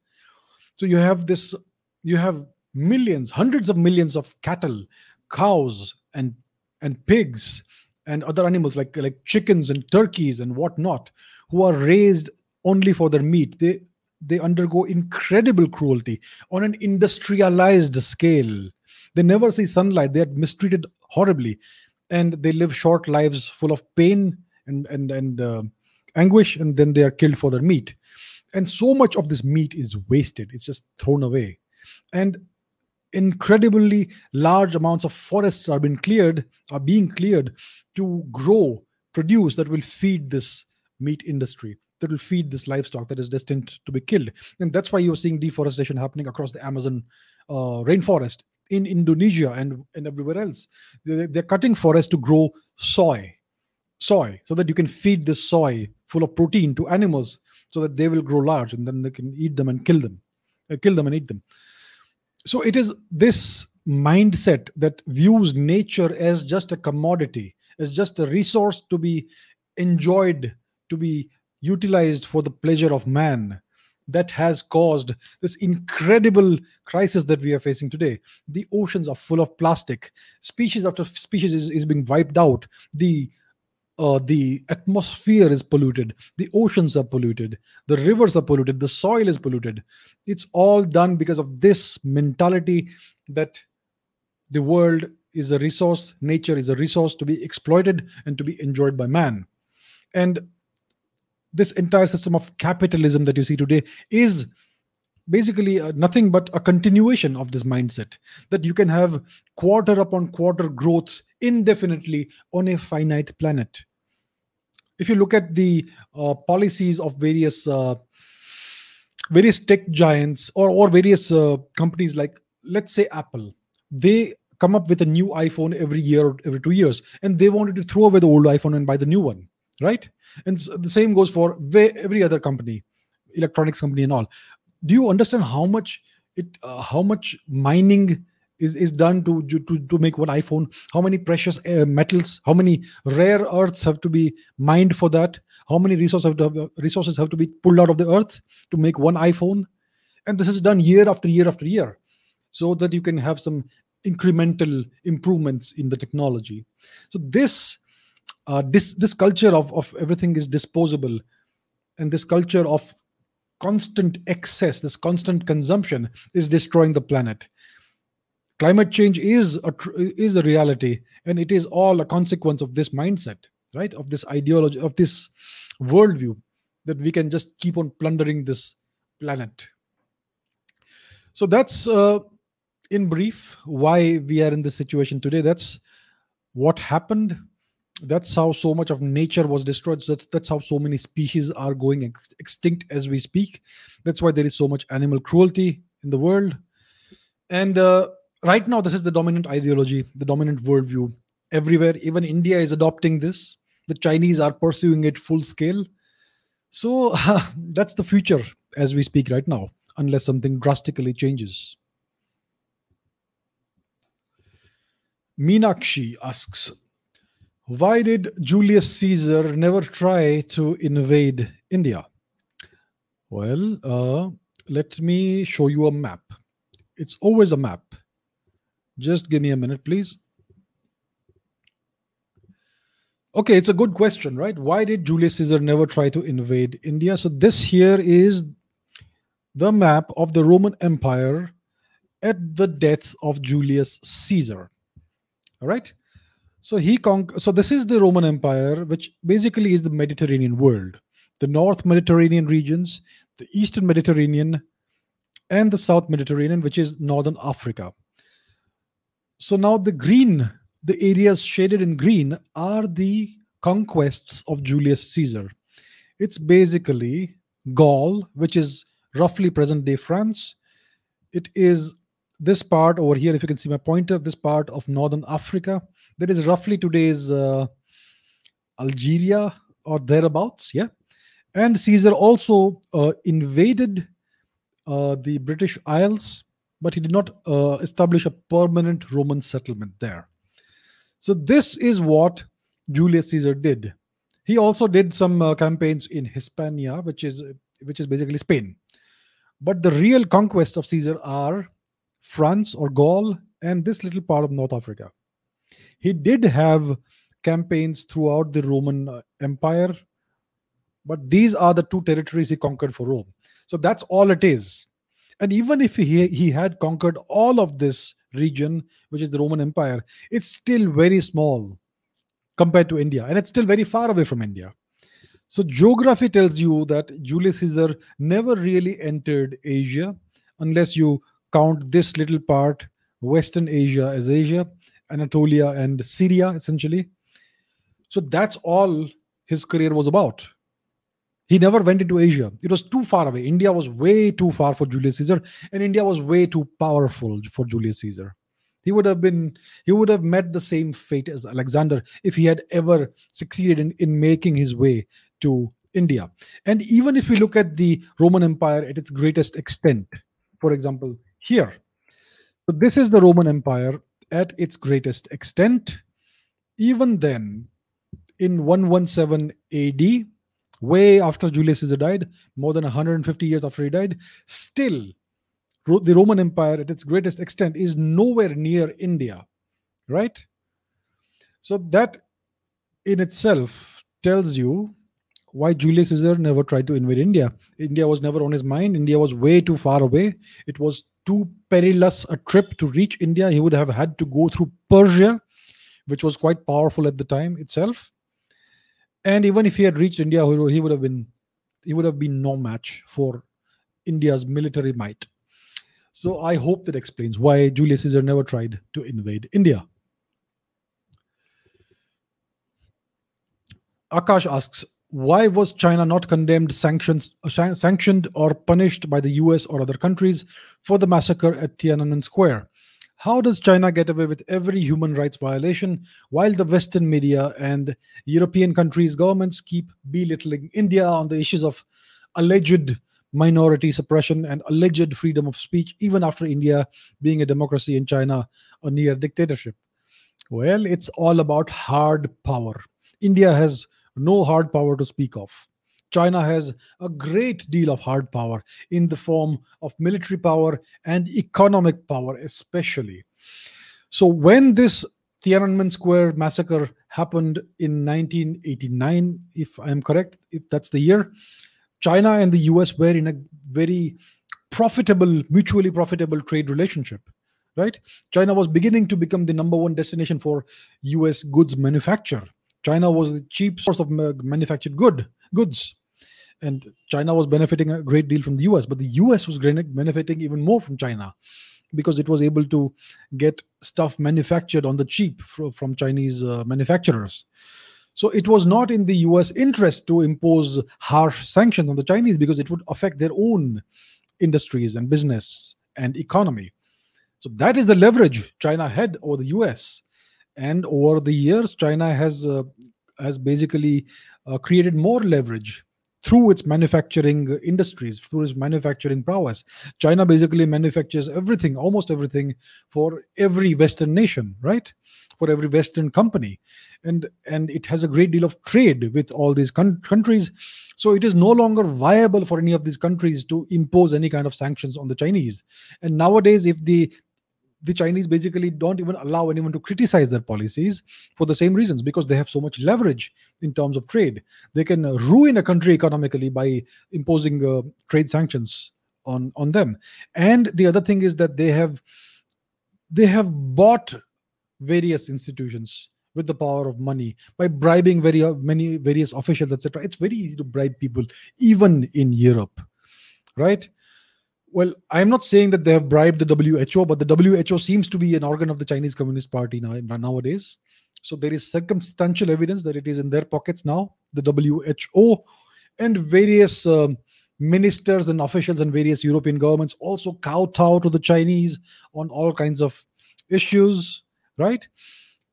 so you have this you have millions hundreds of millions of cattle cows and and pigs and other animals like like chickens and turkeys and whatnot who are raised only for their meat. They they undergo incredible cruelty on an industrialized scale. They never see sunlight. They are mistreated horribly and they live short lives full of pain and and and uh, anguish and then they are killed for their meat and so much of this meat is wasted. It's just thrown away. And incredibly large amounts of forests are being cleared are being cleared to grow produce that will feed this meat industry that will feed this livestock that is destined to be killed. And that's why you're seeing deforestation happening across the amazon uh, rainforest in Indonesia and, and everywhere else. They're, they're cutting forests to grow soy, soy, so that you can feed this soy full of protein to animals so that they will grow large and then they can eat them and kill them, uh, kill them and eat them. So it is this mindset that views nature as just a commodity, as just a resource to be enjoyed, to be utilized for the pleasure of man, that has caused this incredible crisis that we are facing today. The oceans are full of plastic. Species after species is, is being wiped out. The uh, the atmosphere is polluted. The oceans are polluted. The rivers are polluted. The soil is polluted. It's all done because of this mentality that the world is a resource, nature is a resource to be exploited and to be enjoyed by man. And this entire system of capitalism that you see today is basically uh, nothing but a continuation of this mindset that you can have quarter upon quarter growth indefinitely on a finite planet. If you look at the uh, policies of various uh, various tech giants or or various uh, companies like let's say apple they come up with a new iphone every year or every 2 years and they wanted to throw away the old iphone and buy the new one right? And the same goes for every other company electronics company and all do you understand how much it uh, how much mining is, is done to, to to make one iphone? How many precious uh, metals how many rare earths have to be mined for that? How many resources have to have, resources have to be pulled out of the earth to make one iphone? And this is done year after year after year so that you can have some incremental improvements in the technology. So this uh, this this culture of of everything is disposable. And this culture of constant excess this constant consumption is destroying the planet. Climate change is a is a reality and it is all a consequence of this mindset right? Of this ideology of this worldview that we can just keep on plundering this planet. So that's uh, in brief why we are in this situation today. That's what happened that's how so much of nature was destroyed. So that's, that's how so many species are going ex- extinct as we speak. That's why there is so much animal cruelty in the world. And uh, right now this is the dominant ideology the dominant worldview. Everywhere even india is adopting this. The chinese are pursuing it full scale. So uh, that's the future as we speak right now unless something drastically changes. Meenakshi asks why did Julius Caesar never try to invade India? Well, uh, let me show you a map. It's always a map. Just give me a minute, please. Okay, it's a good question, right? Why did Julius Caesar never try to invade India? So, this here is the map of the Roman Empire at the death of Julius Caesar. All right. So he con- so this is the Roman Empire, which basically is the Mediterranean world, the North Mediterranean regions, the Eastern Mediterranean, and the South Mediterranean, which is Northern Africa. So now the green, the areas shaded in green, are the conquests of Julius Caesar. It's basically Gaul, which is roughly present day France. It is this part over here, if you can see my pointer, this part of northern Africa. That is roughly today's uh, Algeria or thereabouts. Yeah. And Caesar also uh, invaded uh, the British Isles, but he did not uh, establish a permanent Roman settlement there. So, this is what Julius Caesar did. He also did some uh, campaigns in Hispania, which is which is basically Spain. But the real conquests of Caesar are France or Gaul and this little part of North Africa. He did have campaigns throughout the Roman uh, Empire, but these are the two territories he conquered for Rome. So that's all it is. And even if he, he had conquered all of this region, which is the Roman Empire, it's still very small compared to India, and it's still very far away from India. So, geography tells you that Julius Caesar never really entered Asia unless you count this little part, Western Asia, as Asia, Anatolia, and Syria, essentially. So, that's all his career was about. He never went into Asia. It was too far away. India was way too far for Julius Caesar, and India was way too powerful for Julius Caesar. He would have been, he would have met the same fate as Alexander if he had ever succeeded in, in making his way to India. And even if we look at the Roman Empire at its greatest extent, for example, here, so this is the Roman Empire at its greatest extent. Even then, in 117 AD, way after Julius Caesar died, more than 150 years after he died, still the Roman Empire at its greatest extent is nowhere near India, right? So that in itself tells you why Julius Caesar never tried to invade India. India was never on his mind. India was way too far away. It was too perilous a trip to reach India. He would have had to go through Persia, which was quite powerful at the time itself. And even if he had reached India, he would have been he would have been no match for India's military might. So I hope that explains why Julius Caesar never tried to invade India. Akash asks, why was China not condemned, sanctions, sanctioned, or punished by the US or other countries for the massacre at Tiananmen Square? How does China get away with every human rights violation while the Western media and European countries' governments keep belittling India on the issues of alleged minority suppression and alleged freedom of speech, even after India being a democracy and China a near dictatorship? Well, it's all about hard power. India has no hard power to speak of. China has a great deal of hard power in the form of military power and economic power, especially. So, when this Tiananmen Square massacre happened in 1989, if I'm correct, if that's the year, China and the US were in a very profitable, mutually profitable trade relationship. Right? China was beginning to become the number one destination for US goods manufacture. China was the cheap source of manufactured good goods. And china was benefiting a great deal from the us but the us was benefiting even more from china because it was able to get stuff manufactured on the cheap from chinese uh, manufacturers. So it was not in the us interest to impose harsh sanctions on the chinese because it would affect their own industries and business and economy. So that is the leverage china had over the us and over the years china has uh, has basically uh, created more leverage through its manufacturing industries, through its manufacturing prowess. China basically manufactures everything, almost everything, for every Western nation, right? For every Western company, and and it has a great deal of trade with all these con- countries. So it is no longer viable for any of these countries to impose any kind of sanctions on the Chinese. And nowadays, if the the Chinese basically don't even allow anyone to criticize their policies for the same reasons because they have so much leverage in terms of trade. They can ruin a country economically by imposing uh, trade sanctions on on them. And the other thing is that they have they have bought various institutions with the power of money by bribing very uh, many various officials etc it's very easy to bribe people even in europe right well i'm not saying that they have bribed the who but the who seems to be an organ of the chinese communist party now nowadays. So there is circumstantial evidence that it is in their pockets now the who and various um, ministers and officials and various european governments also kowtow to the chinese on all kinds of issues right?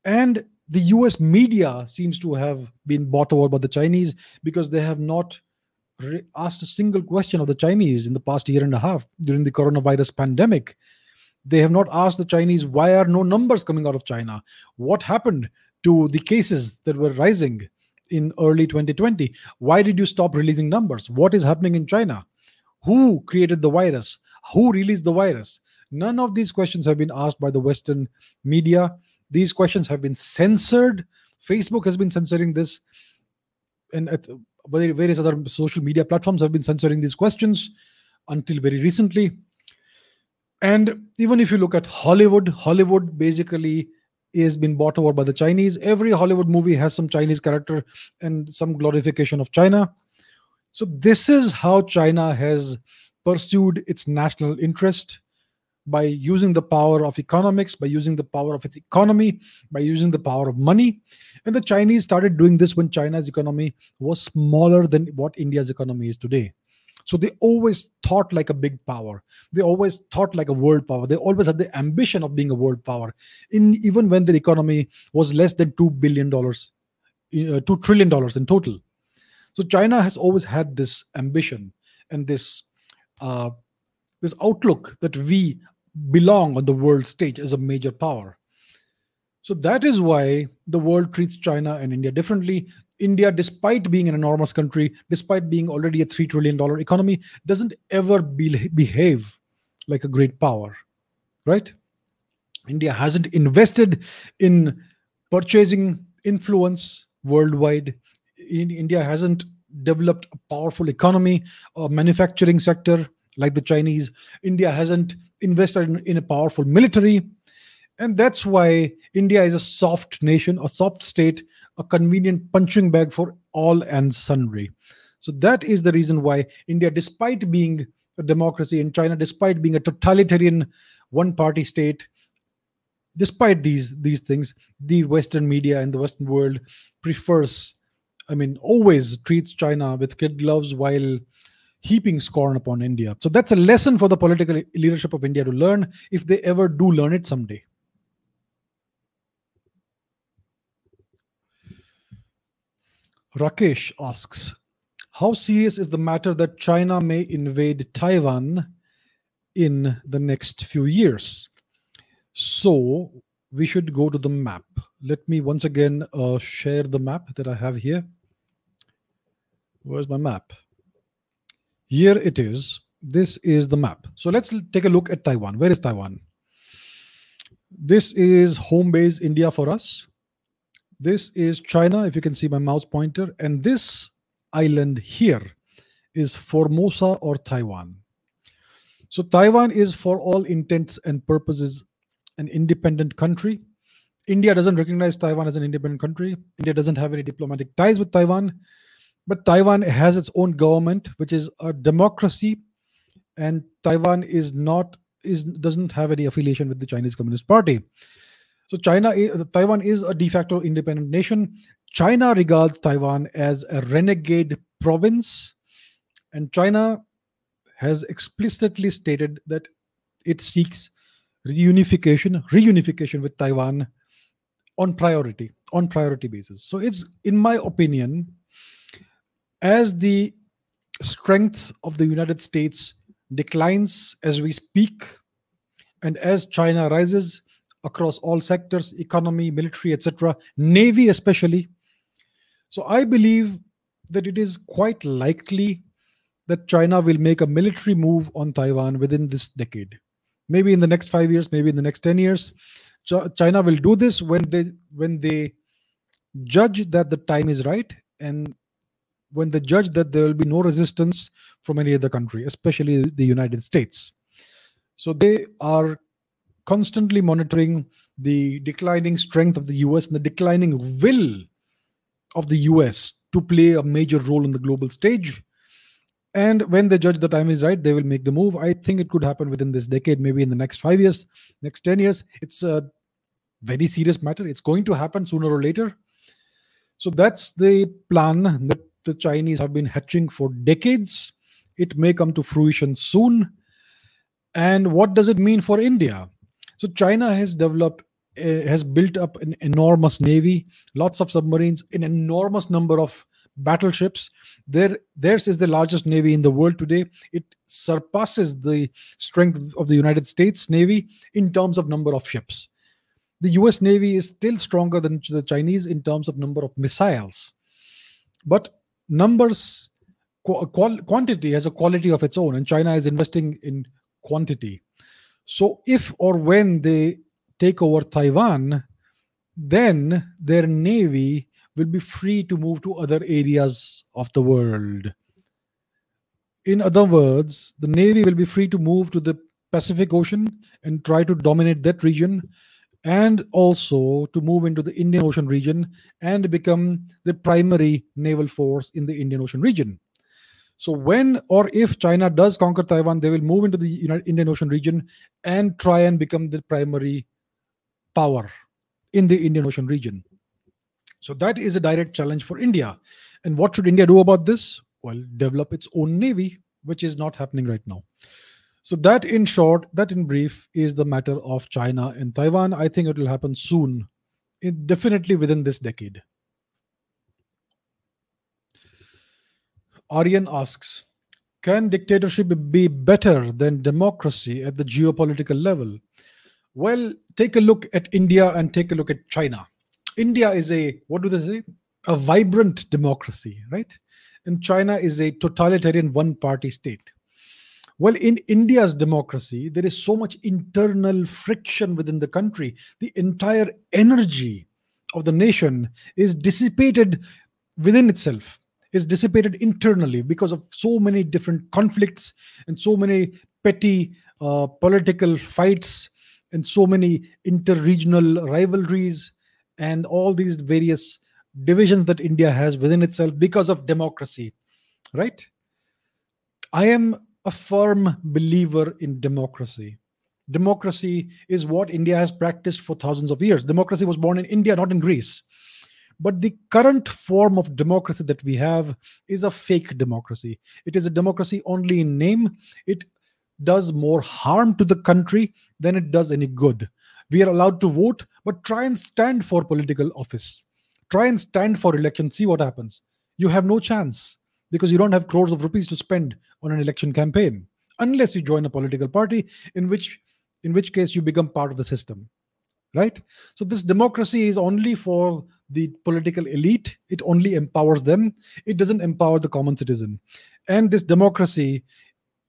And the US media seems to have been bought over by the Chinese because they have not re- asked a single question of the Chinese in the past year and a half during the coronavirus pandemic. They have not asked the Chinese why are no numbers coming out of China? What happened to the cases that were rising in early 2020? Why did you stop releasing numbers? What is happening in China? Who created the virus? Who released the virus? None of these questions have been asked by the Western media these questions have been censored. Facebook has been censoring this, and at various other social media platforms have been censoring these questions until very recently. And even if you look at Hollywood, Hollywood basically is been bought over by the Chinese. Every Hollywood movie has some Chinese character and some glorification of China. So this is how China has pursued its national interest by using the power of economics, by using the power of its economy, by using the power of money. And the Chinese started doing this when China's economy was smaller than what India's economy is today. So they always thought like a big power. They always thought like a world power. They always had the ambition of being a world power, in even when their economy was less than two billion dollars, uh, two trillion dollars in total. So China has always had this ambition and this uh, this outlook that we belong on the world stage as a major power. So that is why the world treats China and India differently. India, despite being an enormous country, despite being already a $3 trillion economy, doesn't ever be, behave like a great power, right? India hasn't invested in purchasing influence worldwide. India hasn't developed a powerful economy or manufacturing sector like the Chinese. India hasn't invested in, in a powerful military. And that's why India is a soft nation, a soft state, a convenient punching bag for all and sundry. So that is the reason why India, despite being a democracy, in China, despite being a totalitarian one-party state, despite these these things, the Western media and the Western world prefers, I mean, always treats China with kid gloves while heaping scorn upon India. So that's a lesson for the political leadership of India to learn if they ever do learn it someday. Rakesh asks, how serious is the matter that China may invade Taiwan in the next few years? So we should go to the map. Let me once again uh, share the map that I have here. Where's my map? Here it is. This is the map. So let's take a look at Taiwan. Where is Taiwan? This is home base India for us. This is China, if you can see my mouse pointer. And this island here is Formosa or Taiwan. So Taiwan is, for all intents and purposes, an independent country. India doesn't recognize Taiwan as an independent country. India doesn't have any diplomatic ties with Taiwan. But Taiwan has its own government, which is a democracy, and Taiwan is not is doesn't have any affiliation with the Chinese Communist Party. So China, eh, Taiwan is a de facto independent nation. China regards Taiwan as a renegade province, and China has explicitly stated that it seeks reunification, reunification with Taiwan on priority, on priority basis. So it's, in my opinion, as the strength of the United States declines as we speak, and as China rises across all sectors economy, military, etc., navy especially. So I believe that it is quite likely that China will make a military move on Taiwan within this decade. Maybe in the next five years, maybe in the next 10 years. China will do this when they when they judge that the time is right and when they judge that there will be no resistance from any other country, especially the United States. So they are constantly monitoring the declining strength of the US and the declining will of the US to play a major role on the global stage. And when they judge the time is right, they will make the move. I think it could happen within this decade, maybe in the next five years, next 10 years. It's a very serious matter. It's going to happen sooner or later. So that's the plan the Chinese have been hatching for decades. It may come to fruition soon. And what does it mean for India? So China has developed, uh, has built up an enormous navy, lots of submarines, an enormous number of battleships. Their, theirs is the largest navy in the world today. It surpasses the strength of the United States Navy in terms of number of ships. The US Navy is still stronger than the Chinese in terms of number of missiles. But numbers, qu- quantity has a quality of its own, and China is investing in quantity. So, if or when they take over Taiwan, then their navy will be free to move to other areas of the world. In other words, the navy will be free to move to the Pacific Ocean and try to dominate that region, and also to move into the Indian Ocean region and become the primary naval force in the Indian Ocean region. So when or if China does conquer Taiwan, they will move into the Indian Ocean region and try and become the primary power in the Indian Ocean region. So that is a direct challenge for India. And what should India do about this? Well, develop its own navy, which is not happening right now. So that, in short, that in brief, is the matter of China and Taiwan. I think it will happen soon, it, definitely within this decade. Aryan asks Can dictatorship be better than democracy at the geopolitical level? Well, take a look at India and take a look at China. India is a, what do they say? A vibrant democracy, right? And China is a totalitarian one party state. Well, in India's democracy, there is so much internal friction within the country. The entire energy of the nation is dissipated within itself is dissipated internally because of so many different conflicts and so many petty uh, political fights and so many interregional rivalries and all these various divisions that India has within itself because of democracy, right? I am a firm believer in democracy. Democracy is what India has practiced for thousands of years. Democracy was born in India, not in Greece. But the current form of democracy that we have is a fake democracy. It is a democracy only in name. It does more harm to the country than it does any good. We are allowed to vote, but try and stand for political office. Try and stand for election, see what happens. You have no chance because you don't have crores of rupees to spend on an election campaign unless you join a political party in which in which case you become part of the system right? So this democracy is only for the political elite. It only empowers them. It doesn't empower the common citizen. And this democracy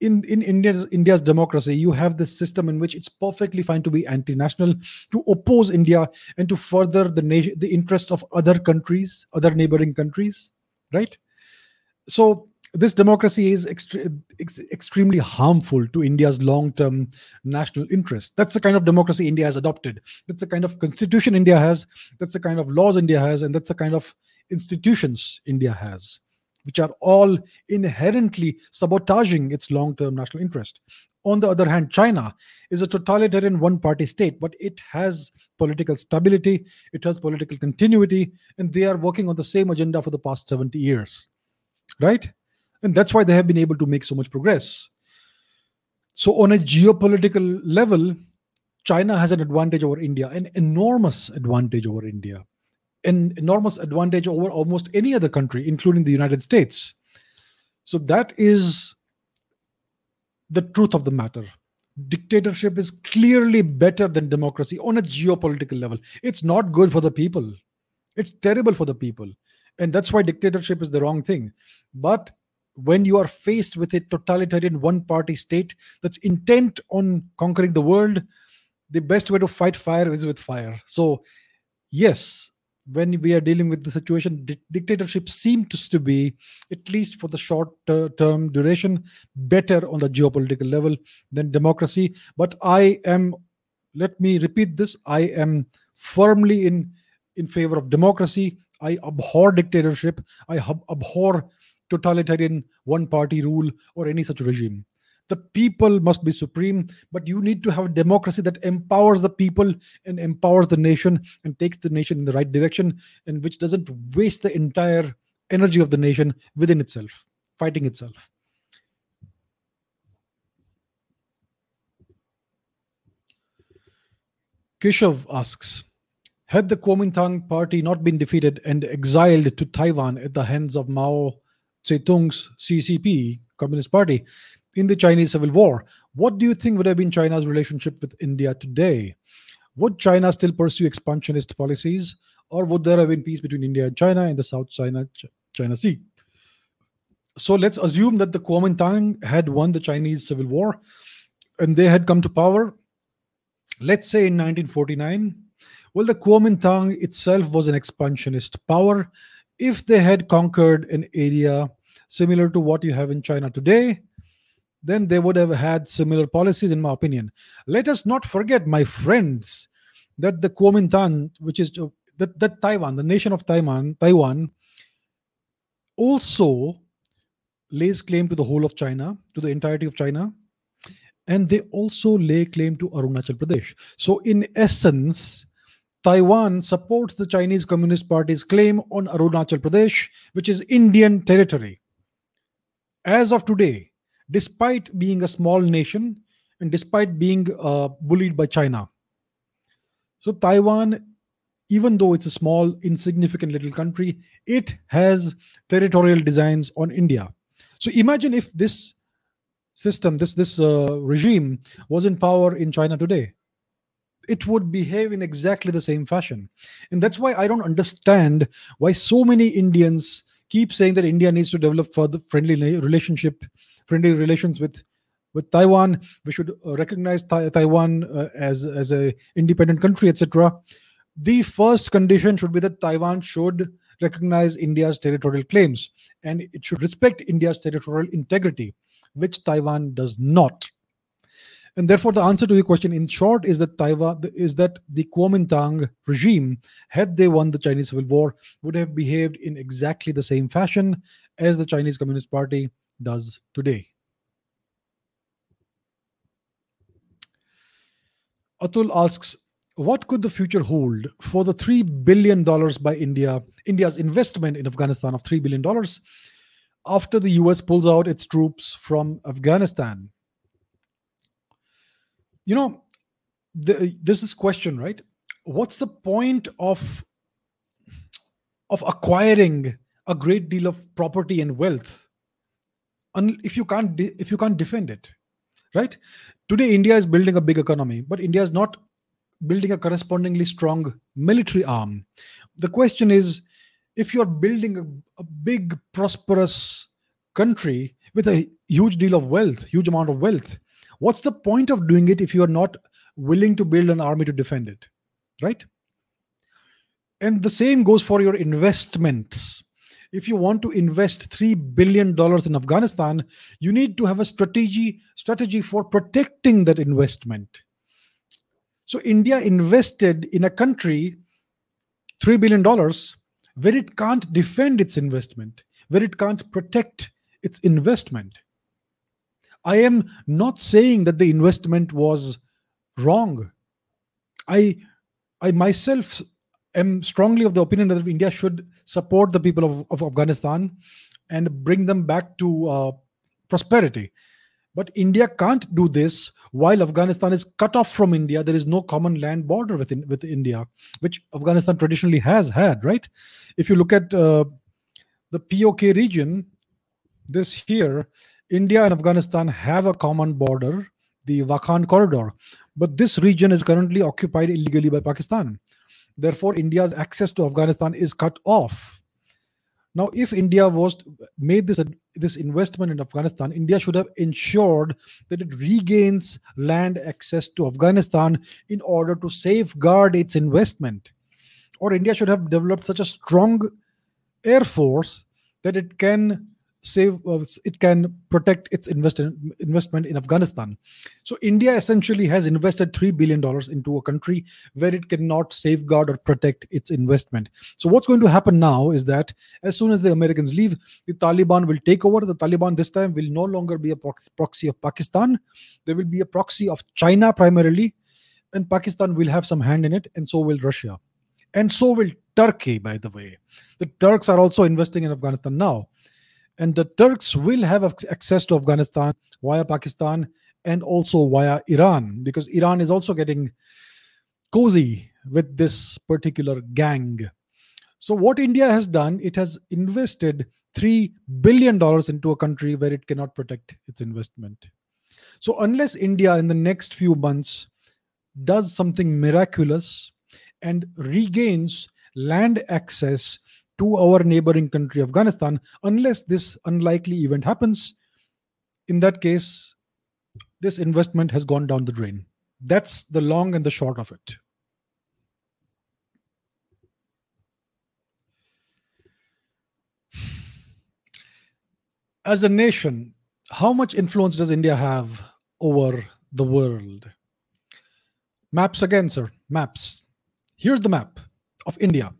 in in india's india's democracy you have this system in which it's perfectly fine to be anti-national to oppose india and to further the nation the interests of other countries other neighboring countries right so this democracy is ex- extremely harmful to India's long term national interest. That's the kind of democracy India has adopted. That's the kind of constitution India has. That's the kind of laws India has. And that's the kind of institutions India has, which are all inherently sabotaging its long term national interest. On the other hand, China is a totalitarian one party state, but it has political stability, it has political continuity, and they are working on the same agenda for the past 70 years. Right? And that's why they have been able to make so much progress. So, on a geopolitical level, China has an advantage over India, an enormous advantage over India, an enormous advantage over almost any other country, including the United States. So, that is the truth of the matter. Dictatorship is clearly better than democracy on a geopolitical level. It's not good for the people, it's terrible for the people. And that's why dictatorship is the wrong thing. But when you are faced with a totalitarian one party state that's intent on conquering the world, the best way to fight fire is with fire. So, yes, when we are dealing with the situation, di- dictatorship seems to be, at least for the short term duration, better on the geopolitical level than democracy. But I am let me repeat this i am firmly in in favor of democracy i abhor dictatorship. I abhor totalitarian one party rule or any such regime. The people must be supreme but you need to have a democracy that empowers the people and empowers the nation and takes the nation in the right direction and which doesn't waste the entire energy of the nation within itself fighting itself. Keshav asks Had the Kuomintang party not been defeated and exiled to Taiwan at the hands of Mao Zedong's CCP, Communist Party, in the Chinese Civil War, what do you think would have been China's relationship with India today? Would China still pursue expansionist policies, or would there have been peace between India and China in the South China China Sea? So let's assume that the Kuomintang had won the Chinese Civil War and they had come to power let's say in 1949, well, the Kuomintang itself was an expansionist power. If they had conquered an area similar to what you have in China today, then they would have had similar policies, in my opinion. Let us not forget, my friends, that the Kuomintang, which is uh, that, that Taiwan, the nation of Taiwan, Taiwan, also lays claim to the whole of China, to the entirety of China and they also lay claim to Arunachal Pradesh. So, in essence, Taiwan supports the Chinese Communist Party's claim on Arunachal Pradesh, which is Indian territory. As of today, despite being a small nation and despite being uh, bullied by China. So, Taiwan, even though it's a small, insignificant little country, it has territorial designs on India. So, imagine if this system, this this uh, regime was in power in China today, it would behave in exactly the same fashion. And that's why I don't understand why so many Indians keep saying that India needs to develop further friendly relationship, friendly relations with with Taiwan. We should uh, recognize ta- Taiwan uh, as as a independent country, etc. The first condition should be that Taiwan should recognize India's territorial claims and it should respect India's territorial integrity which Taiwan does not. And therefore, the answer to your question, in short, is that Taiwan is that the Kuomintang regime, had they won the Chinese Civil War, would have behaved in exactly the same fashion as the Chinese Communist Party does today. Atul asks, what could the future hold for the three billion dollars by India, India's investment in Afghanistan of three billion dollars? after the US pulls out its troops from Afghanistan. You know, the, this is question, right? What's the point of of acquiring a great deal of property and wealth if you can't de- if you can't defend it, right? Today, India is building a big economy, but India is not building a correspondingly strong military arm. The question is if you're building a, a big prosperous country with a huge deal of wealth huge amount of wealth what's the point of doing it if you are not willing to build an army to defend it right? And the same goes for your investments. If you want to invest 3 billion dollars in afghanistan you need to have a strategy strategy for protecting that investment. So india invested in a country 3 billion dollars where it can't defend its investment, where it can't protect its investment. I am not saying that the investment was wrong. I, I myself am strongly of the opinion that India should support the people of, of Afghanistan and bring them back to uh, prosperity. But India can't do this while Afghanistan is cut off from India. There is no common land border within with India, which Afghanistan traditionally has had. Right? If you look at uh, the POK region, this here, India and Afghanistan have a common border, the Wakhan corridor, but this region is currently occupied illegally by Pakistan. Therefore, India's access to Afghanistan is cut off. Now, if India was made this this investment in Afghanistan, India should have ensured that it regains land access to Afghanistan in order to safeguard its investment. Or India should have developed such a strong air force that it can save uh, it can protect its investment investment in afghanistan. So india essentially has invested 3 billion dollars into a country where it cannot safeguard or protect its investment. So what's going to happen now is that as soon as the americans leave the taliban will take over. The taliban this time will no longer be a proxy of pakistan. There will be a proxy of china primarily and pakistan will have some hand in it and so will russia. And so will turkey by the way. The turks are also investing in afghanistan now and the Turks will have access to Afghanistan via Pakistan and also via Iran because Iran is also getting cozy with this particular gang. So, what India has done, it has invested $3 billion into a country where it cannot protect its investment. So, unless India in the next few months does something miraculous and regains land access to our neighboring country, Afghanistan, unless this unlikely event happens. In that case, this investment has gone down the drain. That's the long and the short of it. As a nation, how much influence does India have over the world? Maps again, sir. Maps. Here's the map of India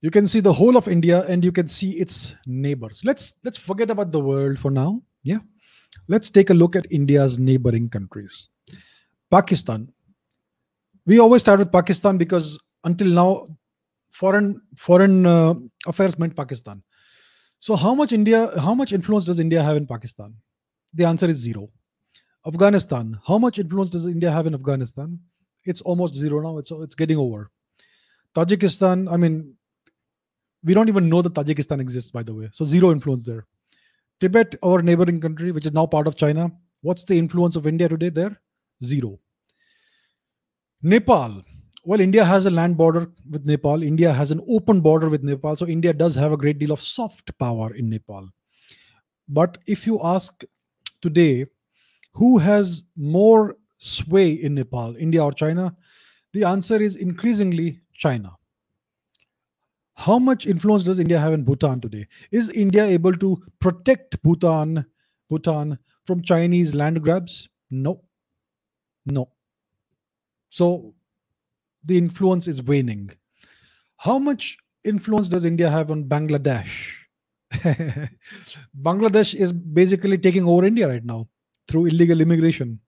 you can see the whole of india and you can see its neighbors. Let's let's forget about the world for now. Yeah. Let's take a look at india's neighboring countries. Pakistan. We always start with pakistan because until now foreign foreign uh, affairs meant pakistan. So how much india how much influence does india have in pakistan? The answer is zero. Afghanistan. How much influence does india have in afghanistan? It's almost zero now. It's it's getting over. Tajikistan i mean we don't even know that Tajikistan exists, by the way. So zero influence there. Tibet, our neighboring country, which is now part of China, what's the influence of India today there? Zero. Nepal. Well, India has a land border with Nepal. India has an open border with Nepal. So India does have a great deal of soft power in Nepal. But if you ask today, who has more sway in Nepal, India or China? The answer is increasingly China how much influence does India have in Bhutan today? Is India able to protect Bhutan, Bhutan from Chinese land grabs? No. No. So the influence is waning. How much influence does India have on Bangladesh? Bangladesh is basically taking over India right now through illegal immigration.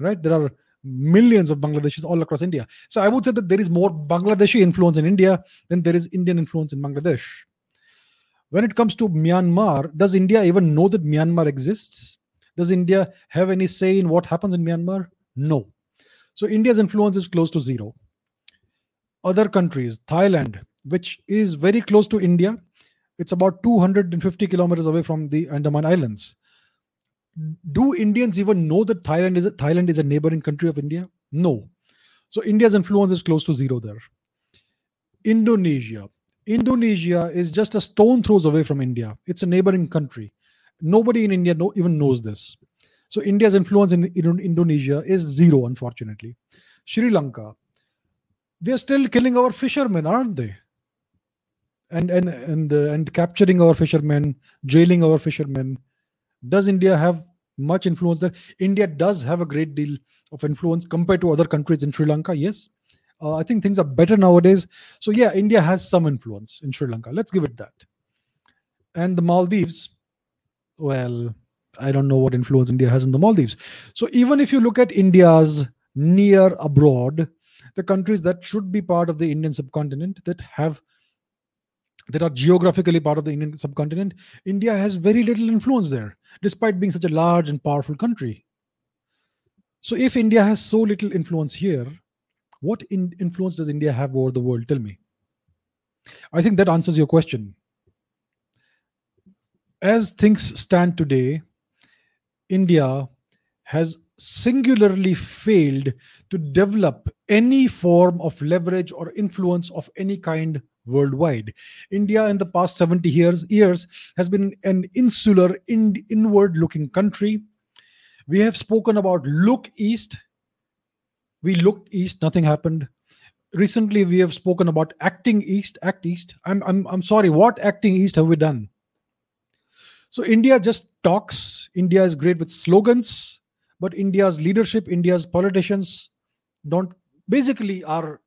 Right? There are millions of Bangladeshis all across India. So I would say that there is more Bangladeshi influence in India than there is Indian influence in Bangladesh. When it comes to Myanmar, does India even know that Myanmar exists? Does India have any say in what happens in Myanmar? No. So India's influence is close to zero. Other countries, Thailand, which is very close to India, it's about 250 kilometers away from the Andaman Islands do Indians even know that Thailand is a, Thailand is a neighboring country of India? No. So India's influence is close to zero there. Indonesia. Indonesia is just a stone throws away from India. It's a neighboring country. Nobody in India know, even knows this. So India's influence in, in Indonesia is zero, unfortunately. Sri Lanka. They're still killing our fishermen, aren't they? And and and uh, and capturing our fishermen, jailing our fishermen. Does India have much influence there. India does have a great deal of influence compared to other countries in Sri Lanka. Yes, uh, I think things are better nowadays. So yeah, India has some influence in Sri Lanka. Let's give it that. And the Maldives, well, I don't know what influence India has in the Maldives. So even if you look at India's near abroad, the countries that should be part of the Indian subcontinent that have that are geographically part of the Indian subcontinent, India has very little influence there, despite being such a large and powerful country. So, if India has so little influence here, what in influence does India have over the world? Tell me. I think that answers your question. As things stand today, India has singularly failed to develop any form of leverage or influence of any kind worldwide. India, in the past 70 years, years has been an insular, in, inward looking country. We have spoken about look east. We looked east, nothing happened. Recently, we have spoken about acting east, act east. I'm, I'm, I'm sorry, what acting east have we done? So India just talks. India is great with slogans, but India's leadership, India's politicians don't basically are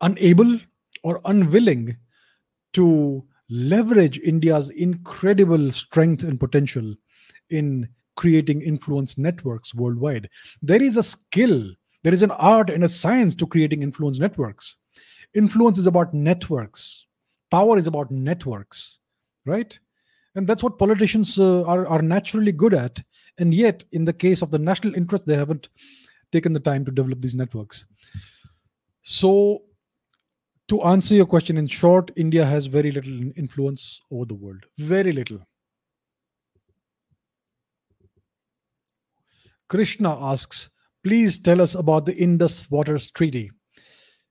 unable or unwilling to leverage India's incredible strength and potential in creating influence networks worldwide. There is a skill, there is an art and a science to creating influence networks. Influence is about networks, power is about networks, right? And that's what politicians uh, are, are naturally good at. And yet, in the case of the national interest, they haven't taken the time to develop these networks. So, to answer your question in short, India has very little influence over the world. Very little. Krishna asks, please tell us about the Indus Waters Treaty.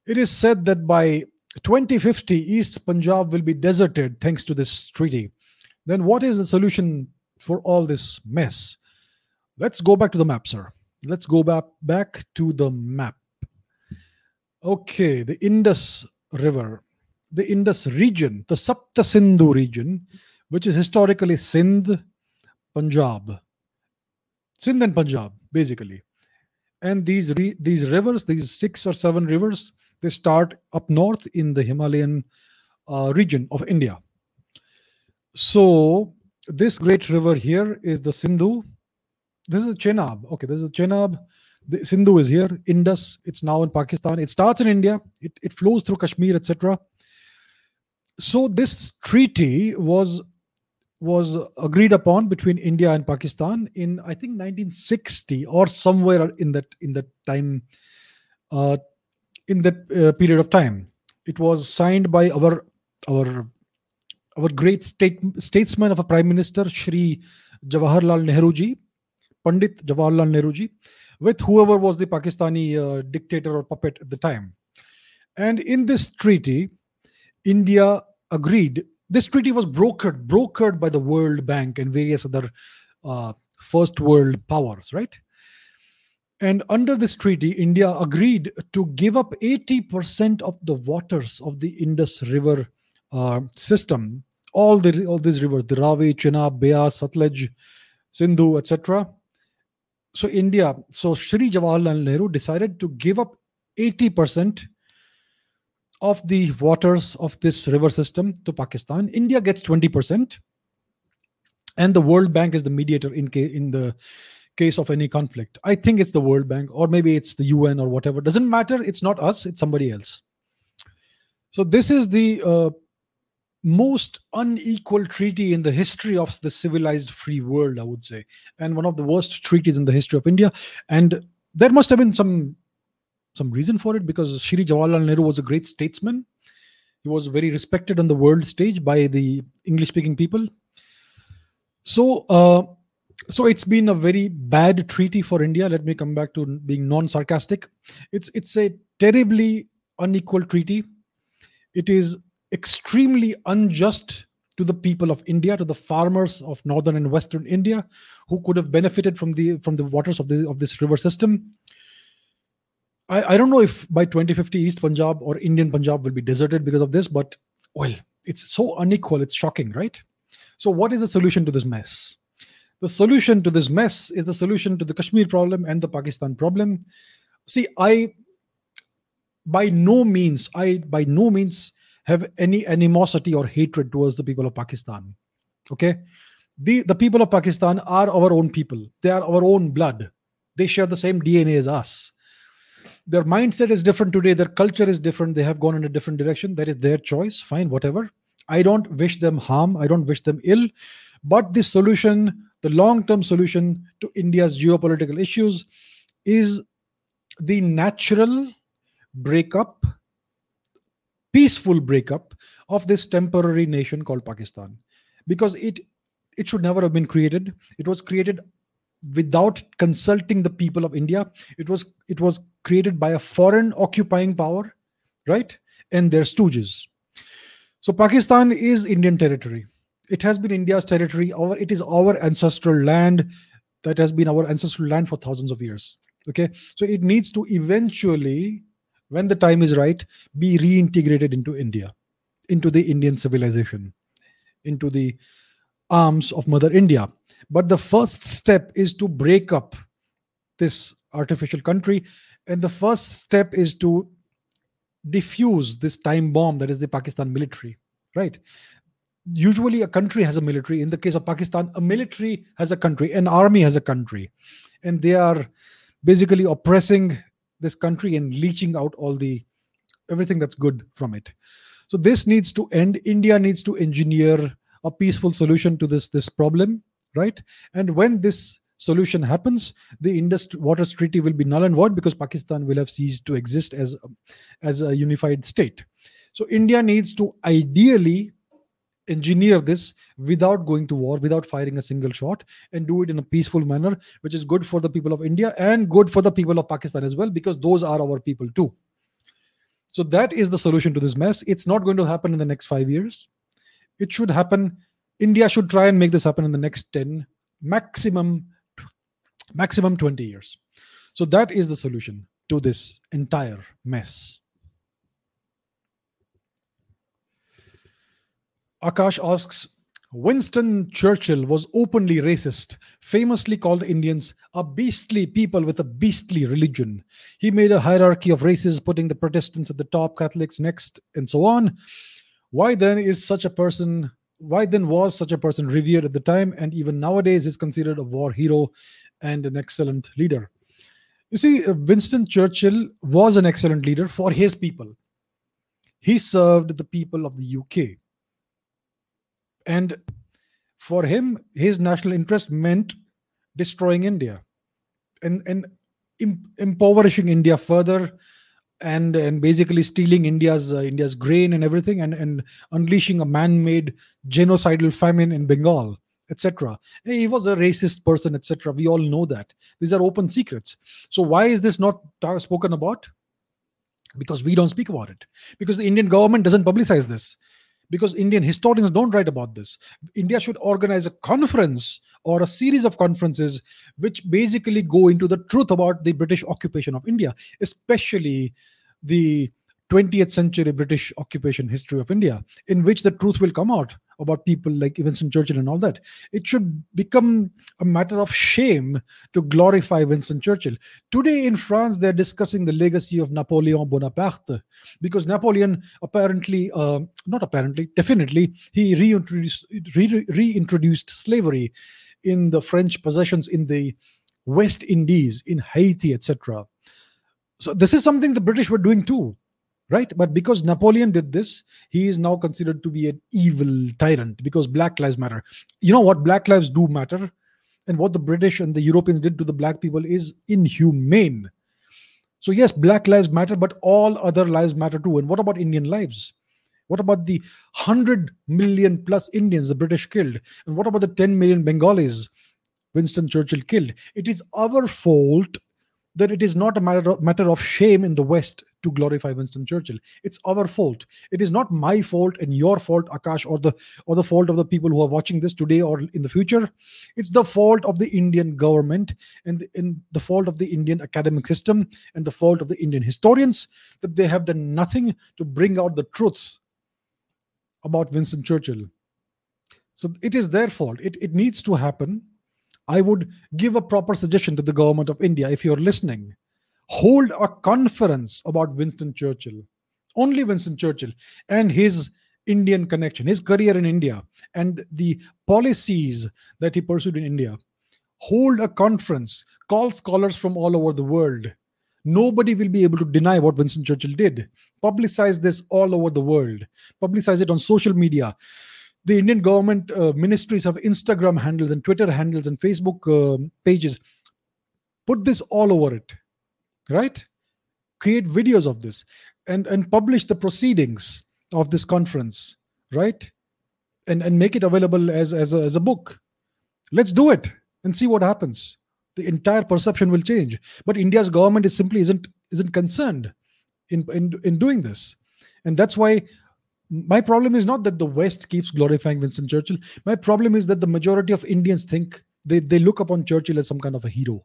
It is said that by 2050, East Punjab will be deserted thanks to this treaty. Then, what is the solution for all this mess? Let's go back to the map, sir. Let's go back, back to the map. Okay, the Indus River, the Indus region, the Sapta Sindhu region, which is historically Sindh, Punjab. Sindh and Punjab, basically. And these re- these rivers, these six or seven rivers, they start up north in the Himalayan uh, region of India. So this great river here is the Sindhu. This is the Chenab. Okay, this is the Chenab. The Sindhu is here. Indus. It's now in Pakistan. It starts in India. It, it flows through Kashmir, etc. So this treaty was was agreed upon between India and Pakistan in I think 1960 or somewhere in that in that time uh, in that uh, period of time. It was signed by our our our great state, statesman of a prime minister, Shri Jawaharlal Nehruji, Pandit Jawaharlal Nehru ji, with whoever was the Pakistani uh, dictator or puppet at the time. And in this treaty, India agreed. This treaty was brokered, brokered by the World Bank and various other uh, first world powers, right? And under this treaty, India agreed to give up 80% of the waters of the Indus River uh, system, all the all these rivers, the Ravi, Chenab, Beas, Satluj, Sindhu, etc. So India, so Shri Jawaharlal Nehru decided to give up 80% of the waters of this river system to Pakistan. India gets 20%, and the World Bank is the mediator in, ca- in the case of any conflict. I think it's the World Bank, or maybe it's the UN or whatever. Doesn't matter. It's not us. It's somebody else. So this is the uh, most unequal treaty in the history of the civilized free world, I would say, and one of the worst treaties in the history of India. And there must have been some some reason for it because Shri Jawaharlal Nehru was a great statesman. He was very respected on the world stage by the English-speaking people. So, uh, so it's been a very bad treaty for India. Let me come back to being non-sarcastic. It's it's a terribly unequal treaty. It is extremely unjust to the people of India, to the farmers of northern and western India, who could have benefited from the from the waters of the of this river system. I, I don't know if by 2050 East Punjab or Indian Punjab will be deserted because of this, but well, it's so unequal, it's shocking, right? So, what is the solution to this mess? The solution to this mess is the solution to the Kashmir problem and the Pakistan problem. See, I by no means, I by no means have any animosity or hatred towards the people of Pakistan. Okay. The, the people of Pakistan are our own people. They are our own blood. They share the same DNA as us. Their mindset is different today. Their culture is different. They have gone in a different direction. That is their choice. Fine, whatever. I don't wish them harm. I don't wish them ill. But the solution, the long term solution to India's geopolitical issues is the natural breakup peaceful breakup of this temporary nation called Pakistan. Because it it should never have been created. It was created without consulting the people of India. It was it was created by a foreign occupying power right? And their stooges. So Pakistan is Indian territory. It has been India's territory. Our it is our ancestral land that has been our ancestral land for thousands of years. Okay? So it needs to eventually when the time is right, be reintegrated into India, into the Indian civilization, into the arms of Mother India. But the first step is to break up this artificial country. And the first step is to diffuse this time bomb that is the Pakistan military, right? Usually, a country has a military. In the case of Pakistan, a military has a country, an army has a country, and they are basically oppressing this country and leeching out all the everything that's good from it. So this needs to end. India needs to engineer a peaceful solution to this this problem, right? And when this solution happens, the Indus Waters Treaty will be null and void because Pakistan will have ceased to exist as, as a unified state. So India needs to ideally engineer this without going to war, without firing a single shot, and do it in a peaceful manner, which is good for the people of India and good for the people of Pakistan as well, because those are our people too. So that is the solution to this mess. It's not going to happen in the next five years. It should happen. India should try and make this happen in the next 10, maximum maximum 20 years. So that is the solution to this entire mess. Akash asks Winston Churchill was openly racist, famously called Indians a beastly people with a beastly religion. He made a hierarchy of races, putting the Protestants at the top, Catholics next, and so on. Why then is such a person why then was such a person revered at the time and even nowadays is considered a war hero and an excellent leader. You see, Winston Churchill was an excellent leader for his people. He served the people of the UK. And for him, his national interest meant destroying India and, and impoverishing India further and and basically stealing India's uh, India's grain and everything and and unleashing a man-made genocidal famine in Bengal etc. He was a racist person, etc. We all know that. These are open secrets. So why is this not spoken about? Because we don't speak about it. Because the Indian government doesn't publicize this. Because Indian historians don't write about this. India should organize a conference or a series of conferences which basically go into the truth about the British occupation of India, especially the 20th century British occupation history of India, in which the truth will come out about people like Winston Churchill and all that. It should become a matter of shame to glorify Winston Churchill. Today in France, they're discussing the legacy of Napoleon Bonaparte because Napoleon apparently, uh, not apparently, definitely, he reintroduced, re- reintroduced slavery in the French possessions in the West Indies, in Haiti, etc. So this is something the British were doing too right? But because napoleon did this he is now considered to be an evil tyrant because black lives matter. You know what black lives do matter and what the british and the europeans did to the black people is inhumane. So yes black lives matter but all other lives matter too. And what about indian lives? What about the 100 million plus indians the british killed? And what about the 10 million bengalis winston churchill killed? It is our fault that it is not a matter of, matter of shame in the West to glorify Winston Churchill. It's our fault. It is not my fault and your fault, Akash, or the or the fault of the people who are watching this today or in the future. It's the fault of the Indian government and the, and the fault of the Indian academic system and the fault of the Indian historians that they have done nothing to bring out the truth about Winston Churchill. So it is their fault. It, it needs to happen I would give a proper suggestion to the government of India if you're listening. Hold a conference about Winston Churchill, only Winston Churchill, and his Indian connection, his career in India, and the policies that he pursued in India. Hold a conference, call scholars from all over the world. Nobody will be able to deny what Winston Churchill did. Publicize this all over the world. Publicize it on social media the Indian government uh, ministries have Instagram handles and Twitter handles and Facebook uh, pages. Put this all over it, right? Create videos of this and and publish the proceedings of this conference, right? And and make it available as as a, as a book. Let's do it and see what happens. The entire perception will change. But India's government is simply isn't isn't concerned in in in doing this, and that's why my problem is not that the West keeps glorifying Winston Churchill. My problem is that the majority of Indians think they, they look upon Churchill as some kind of a hero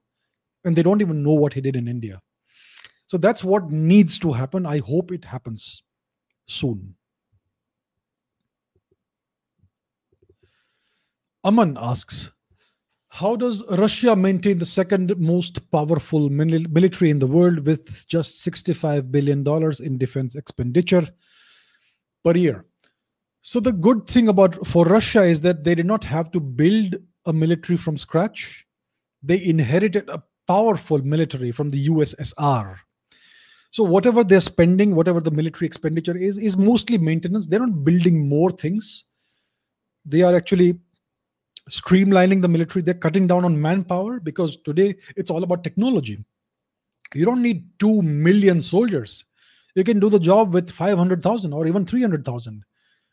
and they don't even know what he did in India. So that's what needs to happen. I hope it happens soon. Aman asks, how does Russia maintain the second most powerful military in the world with just $65 billion in defense expenditure per year? So the good thing about for Russia is that they did not have to build a military from scratch. They inherited a powerful military from the USSR. So whatever they're spending, whatever the military expenditure is, is mostly maintenance. They're not building more things. They are actually streamlining the military. They're cutting down on manpower because today it's all about technology. You don't need 2 million soldiers. You can do the job with 500,000 or even 300,000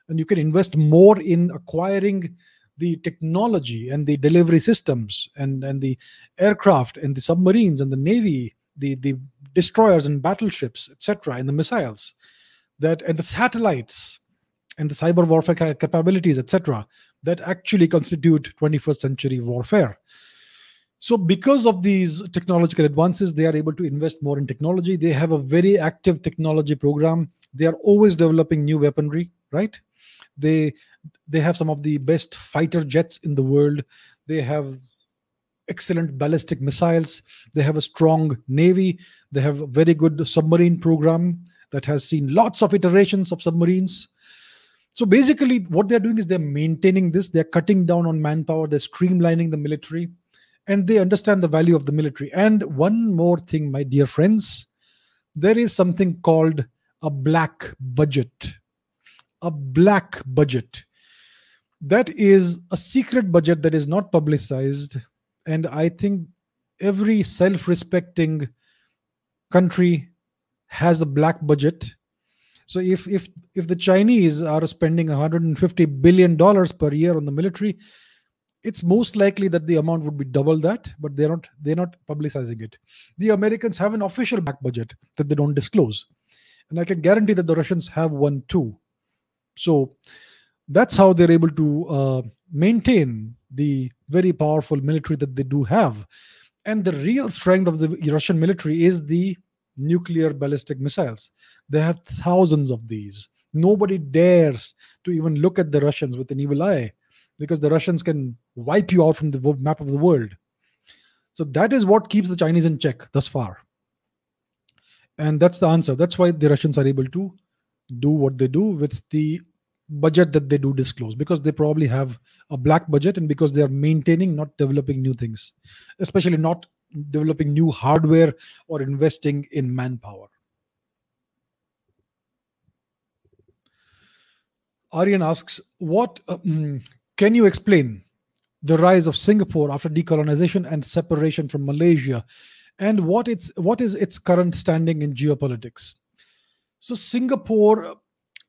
and you can invest more in acquiring the technology and the delivery systems and, and the aircraft and the submarines and the navy the, the destroyers and battleships etc and the missiles that and the satellites and the cyber warfare capabilities etc that actually constitute 21st century warfare so because of these technological advances they are able to invest more in technology they have a very active technology program they are always developing new weaponry right they they have some of the best fighter jets in the world. They have excellent ballistic missiles. They have a strong navy. They have a very good submarine program that has seen lots of iterations of submarines. So basically, what they're doing is they're maintaining this. They're cutting down on manpower. They're streamlining the military, and they understand the value of the military. And one more thing, my dear friends, there is something called a black budget a black budget. That is a secret budget that is not publicized. And I think every self respecting country has a black budget. So if if if the Chinese are spending 150 billion dollars per year on the military, it's most likely that the amount would be double that, but they're not they're not publicizing it. The Americans have an official back budget that they don't disclose, and I can guarantee that the Russians have one too. So that's how they're able to uh, maintain the very powerful military that they do have. And the real strength of the Russian military is the nuclear ballistic missiles. They have thousands of these. Nobody dares to even look at the Russians with an evil eye because the Russians can wipe you out from the map of the world. So that is what keeps the Chinese in check thus far. And that's the answer. That's why the Russians are able to do what they do with the budget that they do disclose because they probably have a black budget and because they are maintaining not developing new things especially not developing new hardware or investing in manpower aryan asks what mm, can you explain the rise of singapore after decolonization and separation from malaysia and what its what is its current standing in geopolitics so Singapore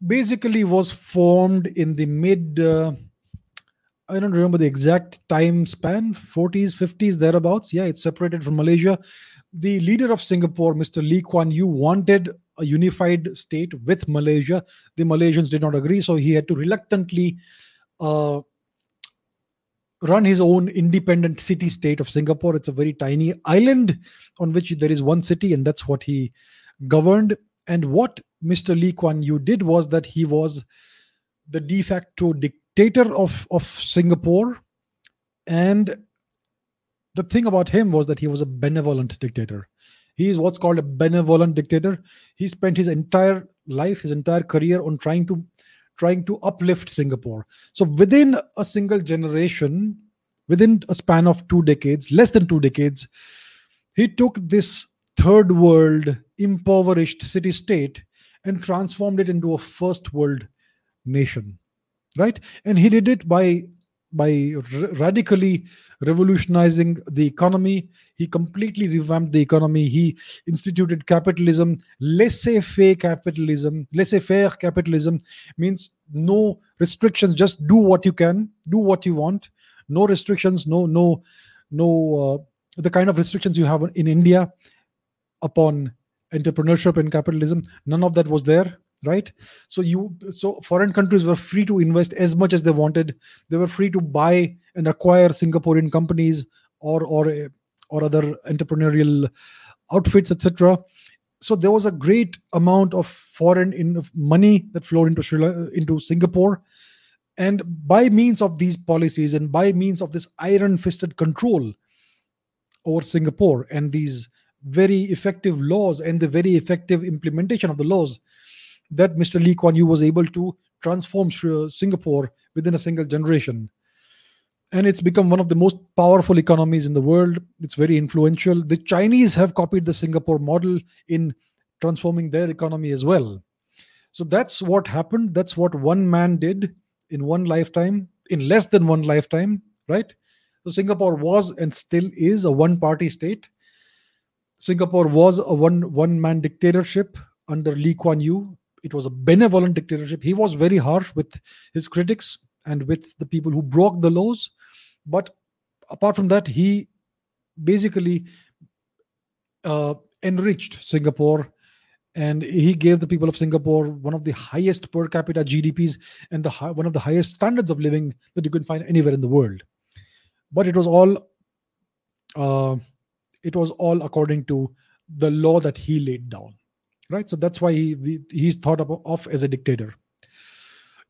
basically was formed in the mid uh, I don't remember the exact time span, 40s, 50s, thereabouts. Yeah, it's separated from Malaysia. The leader of Singapore, Mr. Lee Kuan Yew, wanted a unified state with Malaysia. The Malaysians did not agree, so he had to reluctantly uh, run his own independent city state of Singapore. It's a very tiny island on which there is one city, and that's what he governed. And what Mr. Lee Kuan Yew did was that he was the de facto dictator of, of Singapore. And the thing about him was that he was a benevolent dictator. He is what's called a benevolent dictator. He spent his entire life, his entire career on trying to trying to uplift Singapore. So within a single generation, within a span of two decades, less than two decades, he took this third world impoverished city state and transformed it into a first world nation right and he did it by by r- radically revolutionizing the economy. He completely revamped the economy. He instituted capitalism. Laissez-faire capitalism. Laissez-faire capitalism means no restrictions. Just do what you can. Do what you want. No restrictions. No no no uh, the kind of restrictions you have in india upon entrepreneurship and capitalism. None of that was there right? So you so foreign countries were free to invest as much as they wanted. They were free to buy and acquire singaporean companies or or or other entrepreneurial outfits etc so there was a great amount of foreign in money that flowed into into singapore. And by means of these policies and by means of this iron fisted control over Singapore and these very effective laws and the very effective implementation of the laws, that Mr. Lee Kuan Yew was able to transform Singapore within a single generation. And it's become one of the most powerful economies in the world. It's very influential. The Chinese have copied the Singapore model in transforming their economy as well. So that's what happened. That's what one man did in one lifetime, in less than one lifetime, right? So Singapore was and still is a one party state. Singapore was a one one man dictatorship under Lee Kuan Yew it was a benevolent dictatorship. He was very harsh with his critics and with the people who broke the laws. But apart from that, he basically uh, enriched Singapore and he gave the people of Singapore one of the highest per capita GDPs and the one of the highest standards of living that you can find anywhere in the world. But it was all uh, it was all according to the law that he laid down right? So that's why he, he's thought of as a dictator.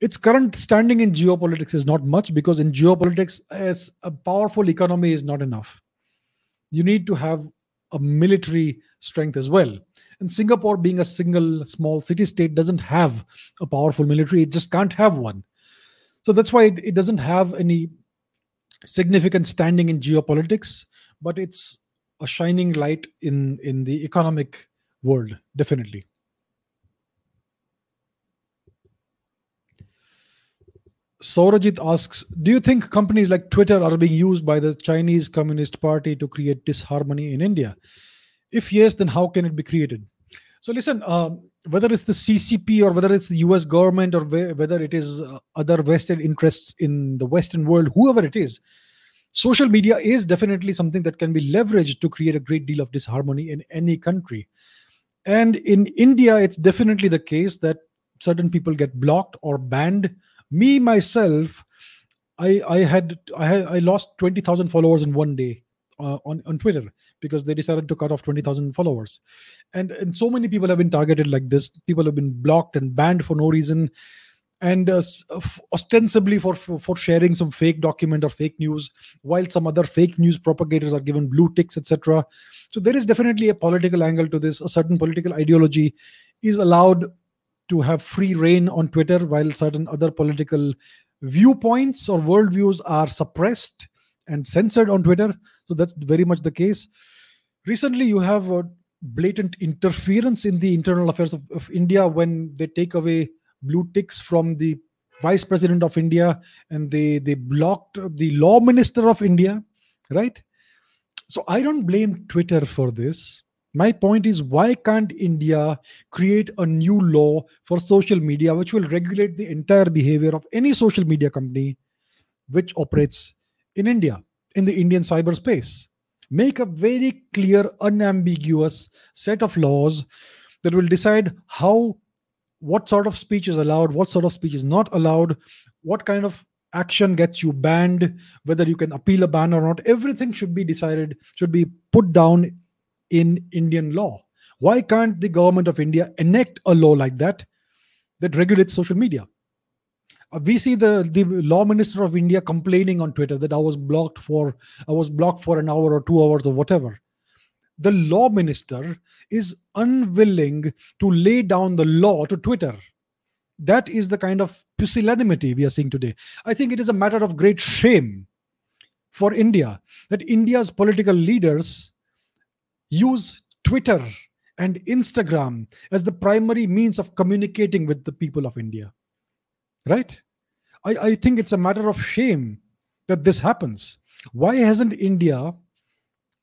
Its current standing in geopolitics is not much because in geopolitics, as a powerful economy is not enough. You need to have a military strength as well. And Singapore, being a single small city state, doesn't have a powerful military. It just can't have one. So that's why it, it doesn't have any significant standing in geopolitics, but it's a shining light in in the economic world, definitely. Saurajit asks Do you think companies like Twitter are being used by the Chinese Communist Party to create disharmony in India? If yes, then how can it be created? So, listen, um, whether it's the CCP or whether it's the US government or whether it is uh, other vested interests in the Western world, whoever it is, social media is definitely something that can be leveraged to create a great deal of disharmony in any country. And in India, it's definitely the case that certain people get blocked or banned. Me myself, I I had I had I lost twenty thousand followers in one day uh, on on Twitter because they decided to cut off twenty thousand followers, and and so many people have been targeted like this. People have been blocked and banned for no reason and uh, ostensibly for, for, sharing some fake document or fake news while some other fake news propagators are given blue ticks etc so there is definitely a political angle to this. A certain political ideology is allowed to have free reign on twitter while certain other political viewpoints or worldviews are suppressed and censored on twitter. So that's very much the case. Recently you have blatant interference in the internal affairs of, of india when they take away blue ticks from the vice president of India and they they blocked the law minister of India, right? So I don't blame Twitter for this. My point is, why can't India create a new law for social media which will regulate the entire behavior of any social media company which operates in India, in the Indian cyberspace? Make a very clear, unambiguous set of laws that will decide how what sort of speech is allowed, what sort of speech is not allowed, what kind of action gets you banned, whether you can appeal a ban or not. Everything should be decided, should be put down in Indian law. Why can't the government of India enact a law like that that regulates social media? Uh, we see the, the law minister of India complaining on Twitter that I was blocked for I was blocked for an hour or two hours or whatever the law minister is unwilling to lay down the law to Twitter. That is the kind of pusillanimity we are seeing today. I think it is a matter of great shame for India that India's political leaders use Twitter and Instagram as the primary means of communicating with the people of India. Right? I, I think it's a matter of shame that this happens. Why hasn't India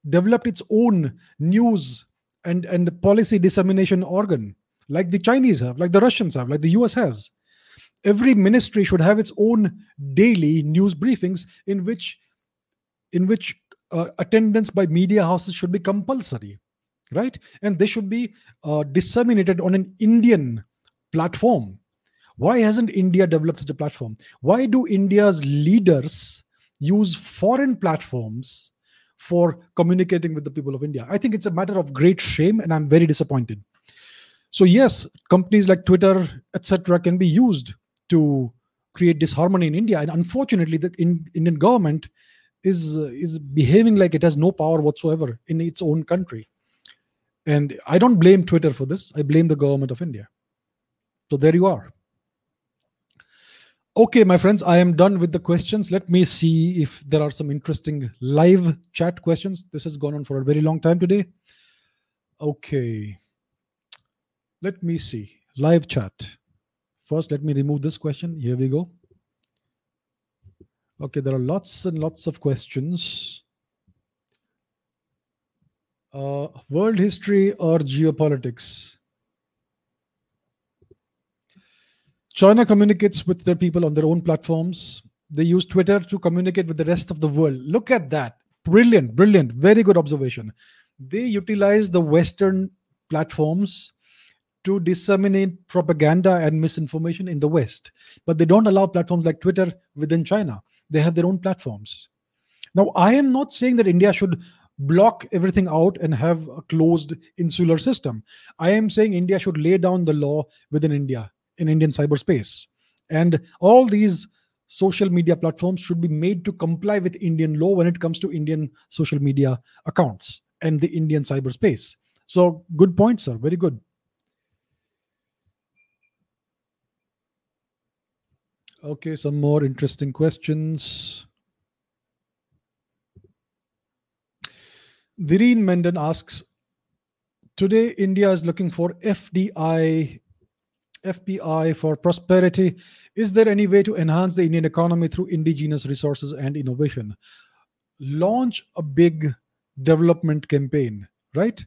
developed its own news and, and policy dissemination organ, like the Chinese have, like the Russians have, like the US has. Every ministry should have its own daily news briefings in which in which uh, attendance by media houses should be compulsory right? And they should be uh, disseminated on an indian platform. Why hasn't india developed such a platform? Why do india's leaders use foreign platforms for communicating with the people of India. I think it's a matter of great shame, and I'm very disappointed. So yes, companies like Twitter, etc., can be used to create disharmony in India. And unfortunately, the in, Indian government is is behaving like it has no power whatsoever in its own country. And I don't blame Twitter for this. I blame the government of India. So there you are. Okay, my friends, I am done with the questions. Let me see if there are some interesting live chat questions. This has gone on for a very long time today. Okay. Let me see. Live chat. First, let me remove this question. Here we go. Okay, there are lots and lots of questions. Uh, world history or geopolitics? China communicates with their people on their own platforms. They use Twitter to communicate with the rest of the world. Look at that. Brilliant, brilliant. Very good observation. They utilize the Western platforms to disseminate propaganda and misinformation in the West. But they don't allow platforms like Twitter within China. They have their own platforms. Now, I am not saying that India should block everything out and have a closed insular system. I am saying India should lay down the law within India in Indian cyberspace. And all these social media platforms should be made to comply with Indian law when it comes to Indian social media accounts and the Indian cyberspace. So, good point, sir. Very good. Okay, some more interesting questions. Direen Menden asks Today, India is looking for FDI FPI for prosperity. Is there any way to enhance the Indian economy through indigenous resources and innovation? Launch a big development campaign, right?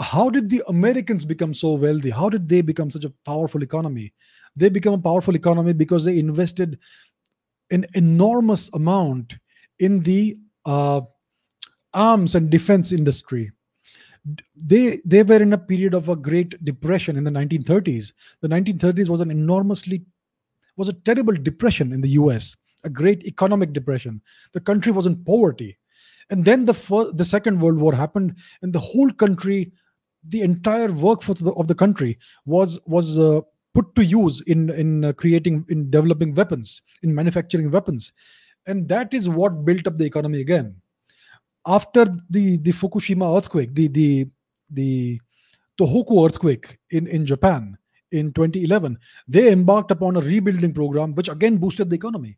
How did the Americans become so wealthy? How did they become such a powerful economy? They become a powerful economy because they invested an enormous amount in the uh, arms and defense industry they they were in a period of a great depression in the 1930s the 1930s was an enormously was a terrible depression in the us a great economic depression. The country was in poverty. And then the first, the second world war happened and the whole country the entire workforce of the, of the country was was uh, put to use in in uh, creating in developing weapons in manufacturing weapons. And that is what built up the economy again after the the Fukushima earthquake, the the the Tohoku earthquake in in Japan in 2011, they embarked upon a rebuilding program, which again boosted the economy.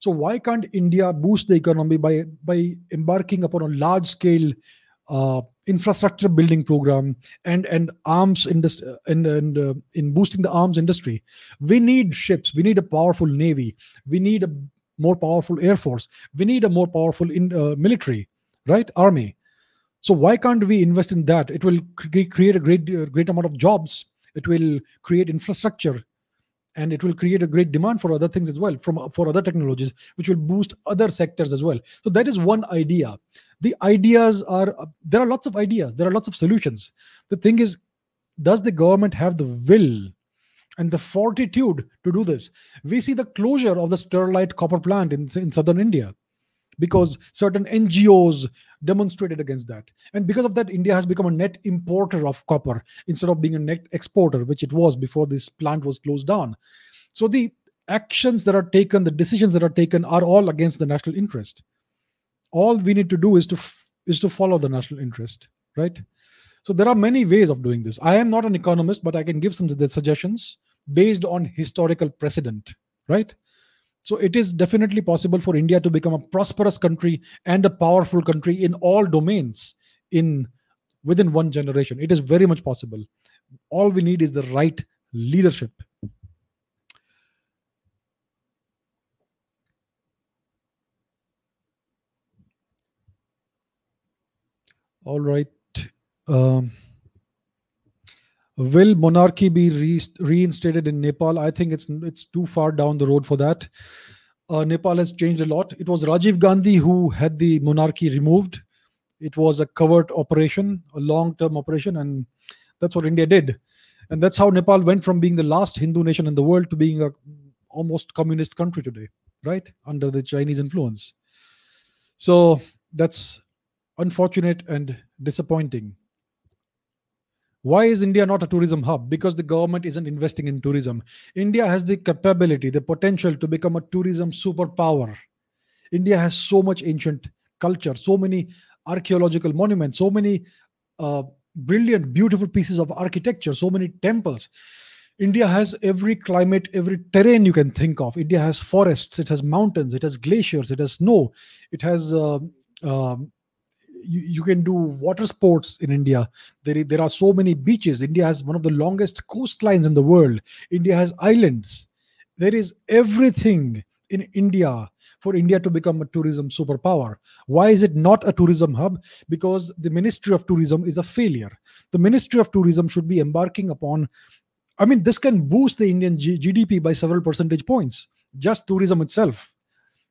So why can't India boost the economy by by embarking upon a large scale uh, infrastructure building program and and arms industry and and uh, in boosting the arms industry? We need ships. We need a powerful navy. We need a more powerful air force. We need a more powerful in, uh, military right? Army. So why can't we invest in that? It will create a great, uh, great amount of jobs. It will create infrastructure, and it will create a great demand for other things as well, from for other technologies, which will boost other sectors as well. So that is one idea. The ideas are uh, there are lots of ideas. There are lots of solutions. The thing is, does the government have the will and the fortitude to do this? We see the closure of the Sterlite copper plant in, in southern India because certain NGOs demonstrated against that. And because of that, India has become a net importer of copper instead of being a net exporter, which it was before this plant was closed down. So the actions that are taken, the decisions that are taken, are all against the national interest. All we need to do is to f- is to follow the national interest, right? So there are many ways of doing this. I am not an economist, but I can give some suggestions based on historical precedent, right? So it is definitely possible for India to become a prosperous country and a powerful country in all domains in within one generation. It is very much possible. All we need is the right leadership. All right. Um, Will monarchy be re- reinstated in Nepal? I think it's it's too far down the road for that. Uh, Nepal has changed a lot. It was Rajiv Gandhi who had the monarchy removed. It was a covert operation, a long-term operation, and that's what India did. And that's how Nepal went from being the last Hindu nation in the world to being a almost communist country today, right? Under the Chinese influence. So that's unfortunate and disappointing. Why is India not a tourism hub? Because the government isn't investing in tourism. India has the capability, the potential to become a tourism superpower. India has so much ancient culture, so many archaeological monuments, so many uh, brilliant, beautiful pieces of architecture, so many temples. India has every climate, every terrain you can think of. India has forests, it has mountains, it has glaciers, it has snow, it has uh, uh, you, you, can do water sports in India. There, there are so many beaches. India has one of the longest coastlines in the world. India has islands. There is everything in India for India to become a tourism superpower. Why is it not a tourism hub? Because the Ministry of Tourism is a failure. The Ministry of Tourism should be embarking upon, I mean, this can boost the Indian G- GDP by several percentage points, just tourism itself.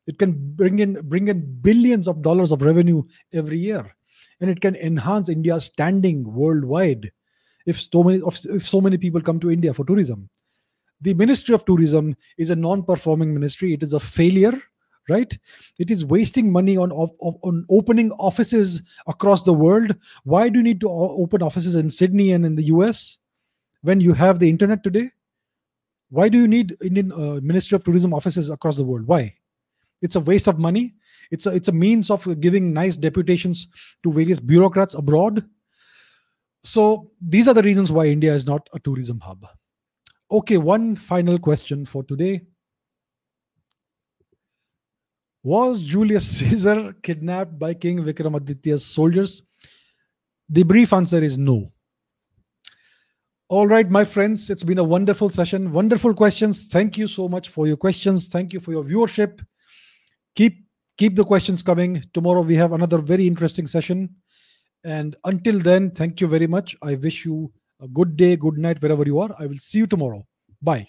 It can bring in bring in billions of dollars of revenue every year, and it can enhance India's standing worldwide. If so many if so many people come to India for tourism, the Ministry of Tourism is a non-performing ministry. It is a failure right? It is wasting money on, on, opening offices across the world. Why do you need to open offices in sydney and in the us when you have the internet today? Why do you need indian uh, ministry of tourism offices across the world? Why it's a waste of money it's a it's a means of giving nice deputations to various bureaucrats abroad so these are the reasons why india is not a tourism hub okay one final question for today was Julius Caesar kidnapped by King Vikramaditya's soldiers? The brief answer is no. All right, my friends, it's been a wonderful session. Wonderful questions. Thank you so much for your questions. Thank you for your viewership. Keep keep the questions coming. Tomorrow we have another very interesting session. And until then, thank you very much. I wish you a good day, good night, wherever you are. I will see you tomorrow. Bye.